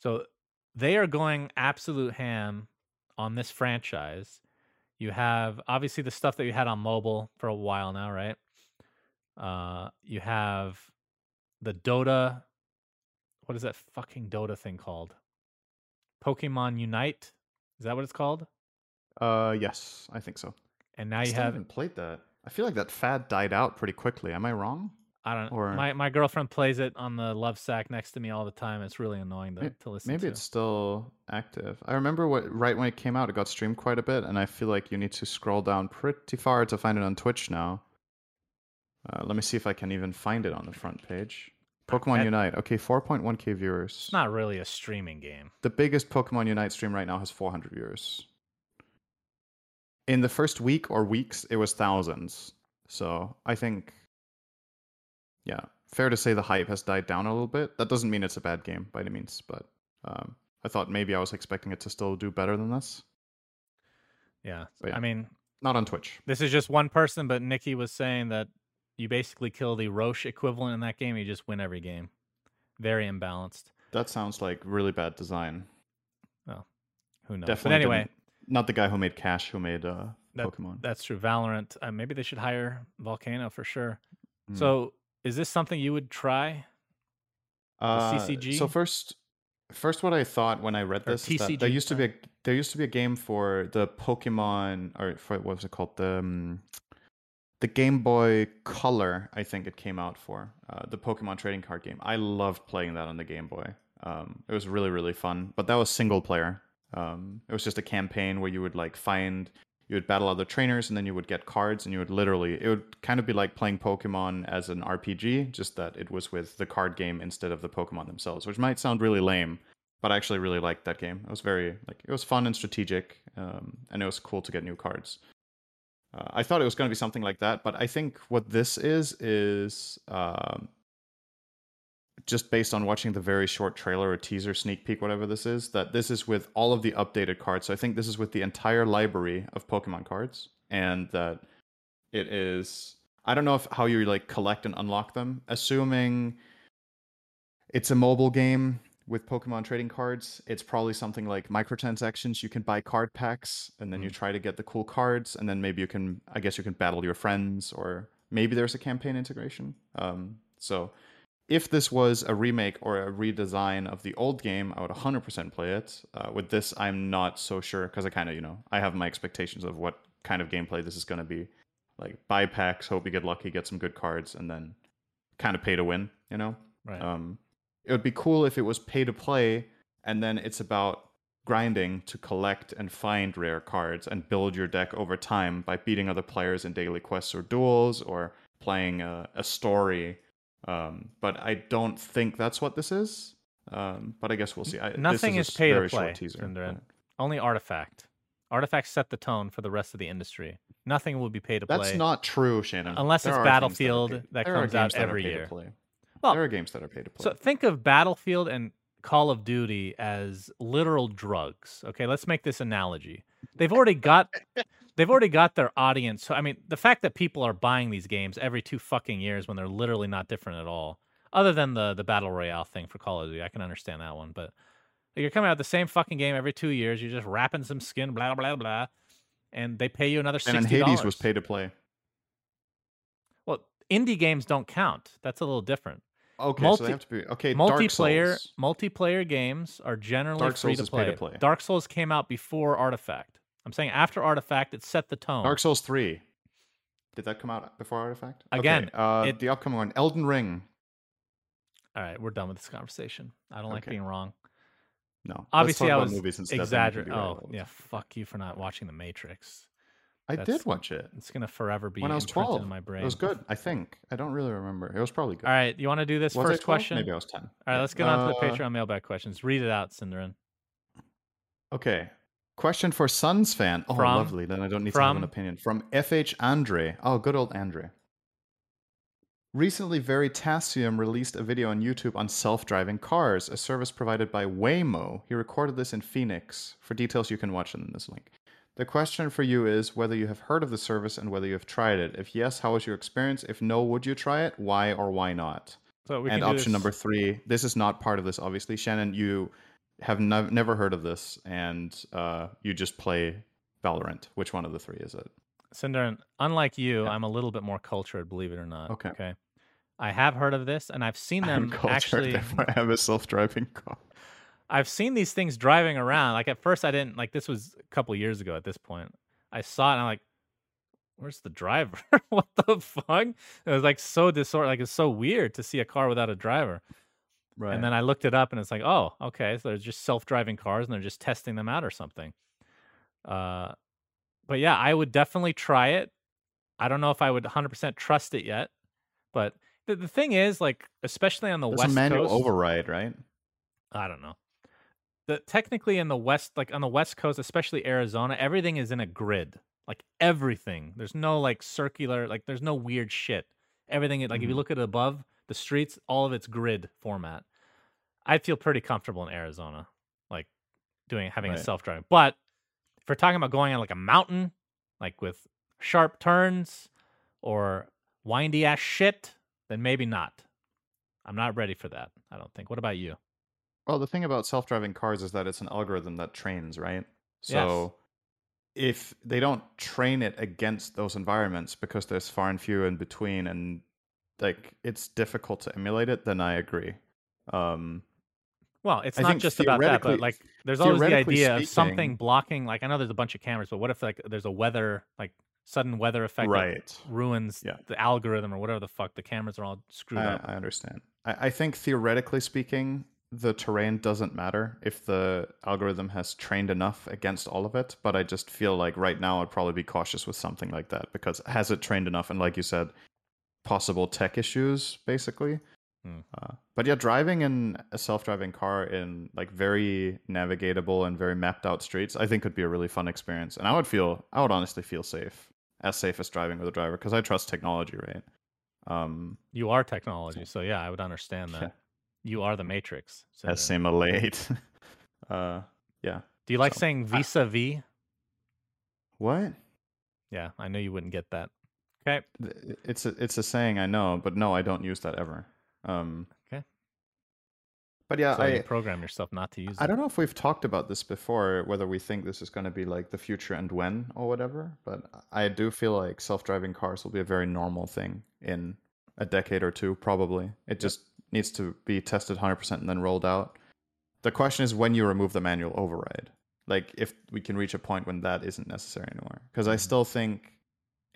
So they are going absolute ham on this franchise. You have obviously the stuff that you had on mobile for a while now, right? Uh you have the Dota what is that fucking Dota thing called? Pokemon Unite? Is that what it's called? Uh, yes, I think so. And now I you haven't played that. I feel like that fad died out pretty quickly. Am I wrong? I don't Or- my my girlfriend plays it on the love sack next to me all the time. It's really annoying to, May- to listen Maybe to. it's still active. I remember what right when it came out, it got streamed quite a bit, and I feel like you need to scroll down pretty far to find it on Twitch now. Uh, let me see if I can even find it on the front page. Pokemon That- Unite. Okay, 4.1k viewers. It's not really a streaming game. The biggest Pokemon Unite stream right now has 400 viewers. In the first week or weeks, it was thousands. So I think, yeah, fair to say the hype has died down a little bit. That doesn't mean it's a bad game by any means, but um, I thought maybe I was expecting it to still do better than this. Yeah. Yeah. I mean, Not on Twitch. this is just one person, but Nikki was saying that you basically kill the Rosh equivalent in that game. You just win every game. Very imbalanced. That sounds like really bad design. Well, who knows? Definitely. but anyway, not the guy who made Cache, who made uh, That- Pokemon. that's true. Valorant. Uh, maybe they should hire Volcano for sure. Mm. So, is this something you would try? Uh, CCG? So first, first, what I thought when I read Or this is that there TCG, used to be a, there used to be a game for the Pokemon or for what was it called the um, the Game Boy Color. I think it came out for uh, the Pokemon trading card game. I loved playing that on the Game Boy. Um, it was really really fun, but that was single player. Um, it was just a campaign where you would like find you would battle other trainers and then you would get cards and you would literally it would kind of be like playing pokemon as an rpg just that it was with the card game instead of the pokemon themselves which might sound really lame but i actually really liked that game. It was very like it was fun and strategic um, and it was cool to get new cards. Uh, i thought it was going to be something like that but i think what this is is um, just based on watching the very short trailer or teaser sneak peek whatever this is that this is with all of the updated cards. So i think this is with the entire library of pokemon cards and that it is i don't know if how you like collect and unlock them. Assuming it's a mobile game with pokemon trading cards it's probably something like microtransactions. You can buy card packs and then you try to get the cool cards and then maybe you can i guess you can battle your friends or maybe there's a campaign integration. Um, so if this was a remake or a redesign of the old game, I would 100% play it. Uh, with this, I'm not so sure because I kind of, you know, I have my expectations of what kind of gameplay this is going to be. Like buy packs, hope you get lucky, get some good cards, and then kind of pay to win. You know, Right. um, it would be cool if it was pay to play, and then it's about grinding to collect and find rare cards and build your deck over time by beating other players in daily quests or duels or playing a, a story. Um, but I don't think that's what this is. Um, but I guess we'll see. I, Nothing is s- pay to play, Only Artifact. Artifacts set the tone for the rest of the industry. Nothing will be pay to play. That's not true, Shannon. Unless There it's that Battlefield that there comes out that every year. play. Well, there are games that are pay to play. So think of Battlefield and Call of Duty as literal drugs. Okay, let's make this analogy. They've already got they've already got their audience. So I mean, the fact that people are buying these games every two fucking years when they're literally not different at all, other than the the battle royale thing for Call of Duty, I can understand that one. But you're coming out the same fucking game every two years. You're just wrapping some skin, blah blah blah, and they pay you another and then sixty Hades was pay to play. Well, indie games don't count. That's a little different. Okay, so Multi- they have to be okay. Dark multiplayer Souls. multiplayer games are generally Dark free Souls to is pay play. to play. Dark Souls came out before Artifact. I'm saying after Artifact, it set the tone. Dark Souls three. Did that come out before Artifact? Again, okay, uh, it- the upcoming one, Elden Ring. All right, we're done with this conversation. I don't like Okay. being wrong. No, Obviously, I was about movies instead. then we can exaggerating. Oh, yeah, fuck you for not watching The Matrix. I that's- did watch it It's gonna forever be when I was twelve. in my brain. It was good. I think. I don't really remember. It was probably good. All right, you want to do this Was first question? Maybe I was ten. All right, let's get on to the Uh, Patreon mailbag questions. Read it out, syndereN. Okay. Question for SunsFan. Oh, From- lovely. Then I don't need to have an opinion. From FH Andre. Oh, good old Andre. Recently, Veritasium released a video on YouTube on self driving cars, a service provided by Waymo. He recorded this in Phoenix. For details, you can watch it in this link. The question for you is whether you have heard of the service and whether you have tried it. If yes, how was your experience? If no, would you try it? Why or why not? So we and option number three this is not part of this obviously shannon you have no- never heard of this and uh, you just play valorant which one of the three is it syndereN, unlike you, Yeah. I'm a little bit more cultured, believe it or not. Okay. Okay. I have heard of this, and I've seen them cultured actually. i have a self-driving car I've seen these things driving around. Like at first, I didn't like. This was a couple years ago. At this point, I saw it, and I'm like, "Where's the driver? what the fuck?" It was like so disorder. Like it's so weird to see a car without a driver. Right And then I looked it up, and it's like, oh, okay, so they're just self-driving cars, and they're just testing them out or something. Uh, but yeah, I would definitely try it. I don't know if I would 100% trust it yet, but the, the thing is, like, especially on the There's west a manual coast, override right I don't know. The technically in the west, like on the west coast, especially Arizona, everything is in a grid. Like everything. There's no like circular, like there's no weird shit. Everything, like if you Mhm. look at it above the streets, all of it's grid format. I'd feel pretty comfortable in Arizona, like doing having a self driving. But if we're talking about going on like a mountain, like with sharp turns or windy ass shit, then maybe not. I'm not ready for that. I don't think. What about you? well the thing about self-driving cars is that it's an algorithm that trains right so if they don't train it against those environments because there's far and few in between and like it's difficult to emulate it then i agree um Well, it's I not just about that, but like there's always the idea of something blocking. Like I know there's a bunch of cameras, but what if like there's a weather, like sudden weather effect that right ruins Yeah. the algorithm or whatever the fuck? The cameras are all screwed I, up. I understand. I, I think theoretically speaking, the terrain doesn't matter if the algorithm has trained enough against all of it. But I just feel like right now I'd probably be cautious with something like that because has it trained enough? And like you said, possible tech issues basically. Hmm. Uh, but yeah, driving in a self-driving car in like very navigatable and very mapped out streets, I think could be a really fun experience. And I would feel, I would honestly feel safe, as safe as driving with a driver because I trust technology, right? Um, You are technology, so yeah, I would understand that. Yeah. You are the Matrix. So assimilate. uh, yeah. Do you like so saying vis-a-vis? What? Yeah, I know you wouldn't get that. Okay. It's a it's a saying I know, but no, I don't use that ever. Um, Okay. But yeah, so I you program yourself not to use I it. don't know if we've talked about this before, whether we think this is going to be like the future and when or whatever. But I do feel like self-driving cars will be a very normal thing in a decade or two, probably. It just needs to be tested 100% and then rolled out. The question is when you remove the manual override. Like if we can reach a point when that isn't necessary anymore. Because I still think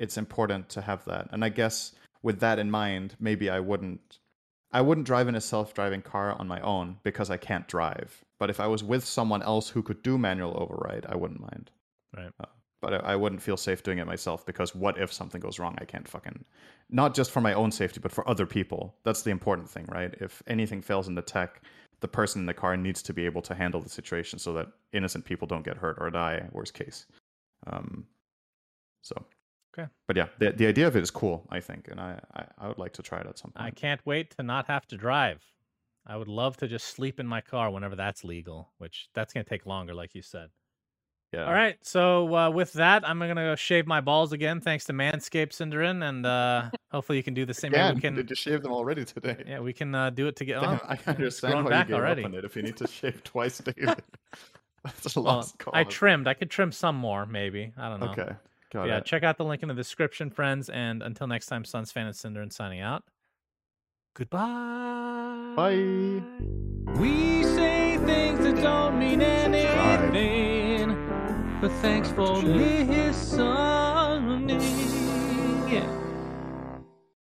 it's important to have that. And I guess with that in mind, maybe I wouldn't I wouldn't drive in a self-driving car on my own because I can't drive. But if I was with someone else who could do manual override, I wouldn't mind. Right. Uh, but I, I wouldn't feel safe doing it myself because what if something goes wrong? I can't fucking not just for my own safety, but for other people. That's the important thing, right? If anything fails in the tech, the person in the car needs to be able to handle the situation so that innocent people don't get hurt or die. Worst case. Um. So. Okay. But yeah, the the idea of it is cool. I think, and I I, I would like to try it at some point. I can't wait to not have to drive. I would love to just sleep in my car whenever that's legal, which that's going to take longer, like you said. Yeah. All right. So uh, with that, I'm gonna go shave my balls again, thanks to Manscaped, syndereN, and uh, hopefully you can do the same. Maybe Again, we can. did you shave them already today? Yeah, we can uh, do it together. Damn, I understand grown why back you gave already. up on it. If you need to shave twice daily, that's a Well, lost cause. I trimmed. I could trim some more, maybe. I don't know. Okay. Got yeah, it. check out the link in the description, friends. And until next time, SunsFan and syndereN signing out. Goodbye. Bye. We say things that don't mean anything, but thanks for listening.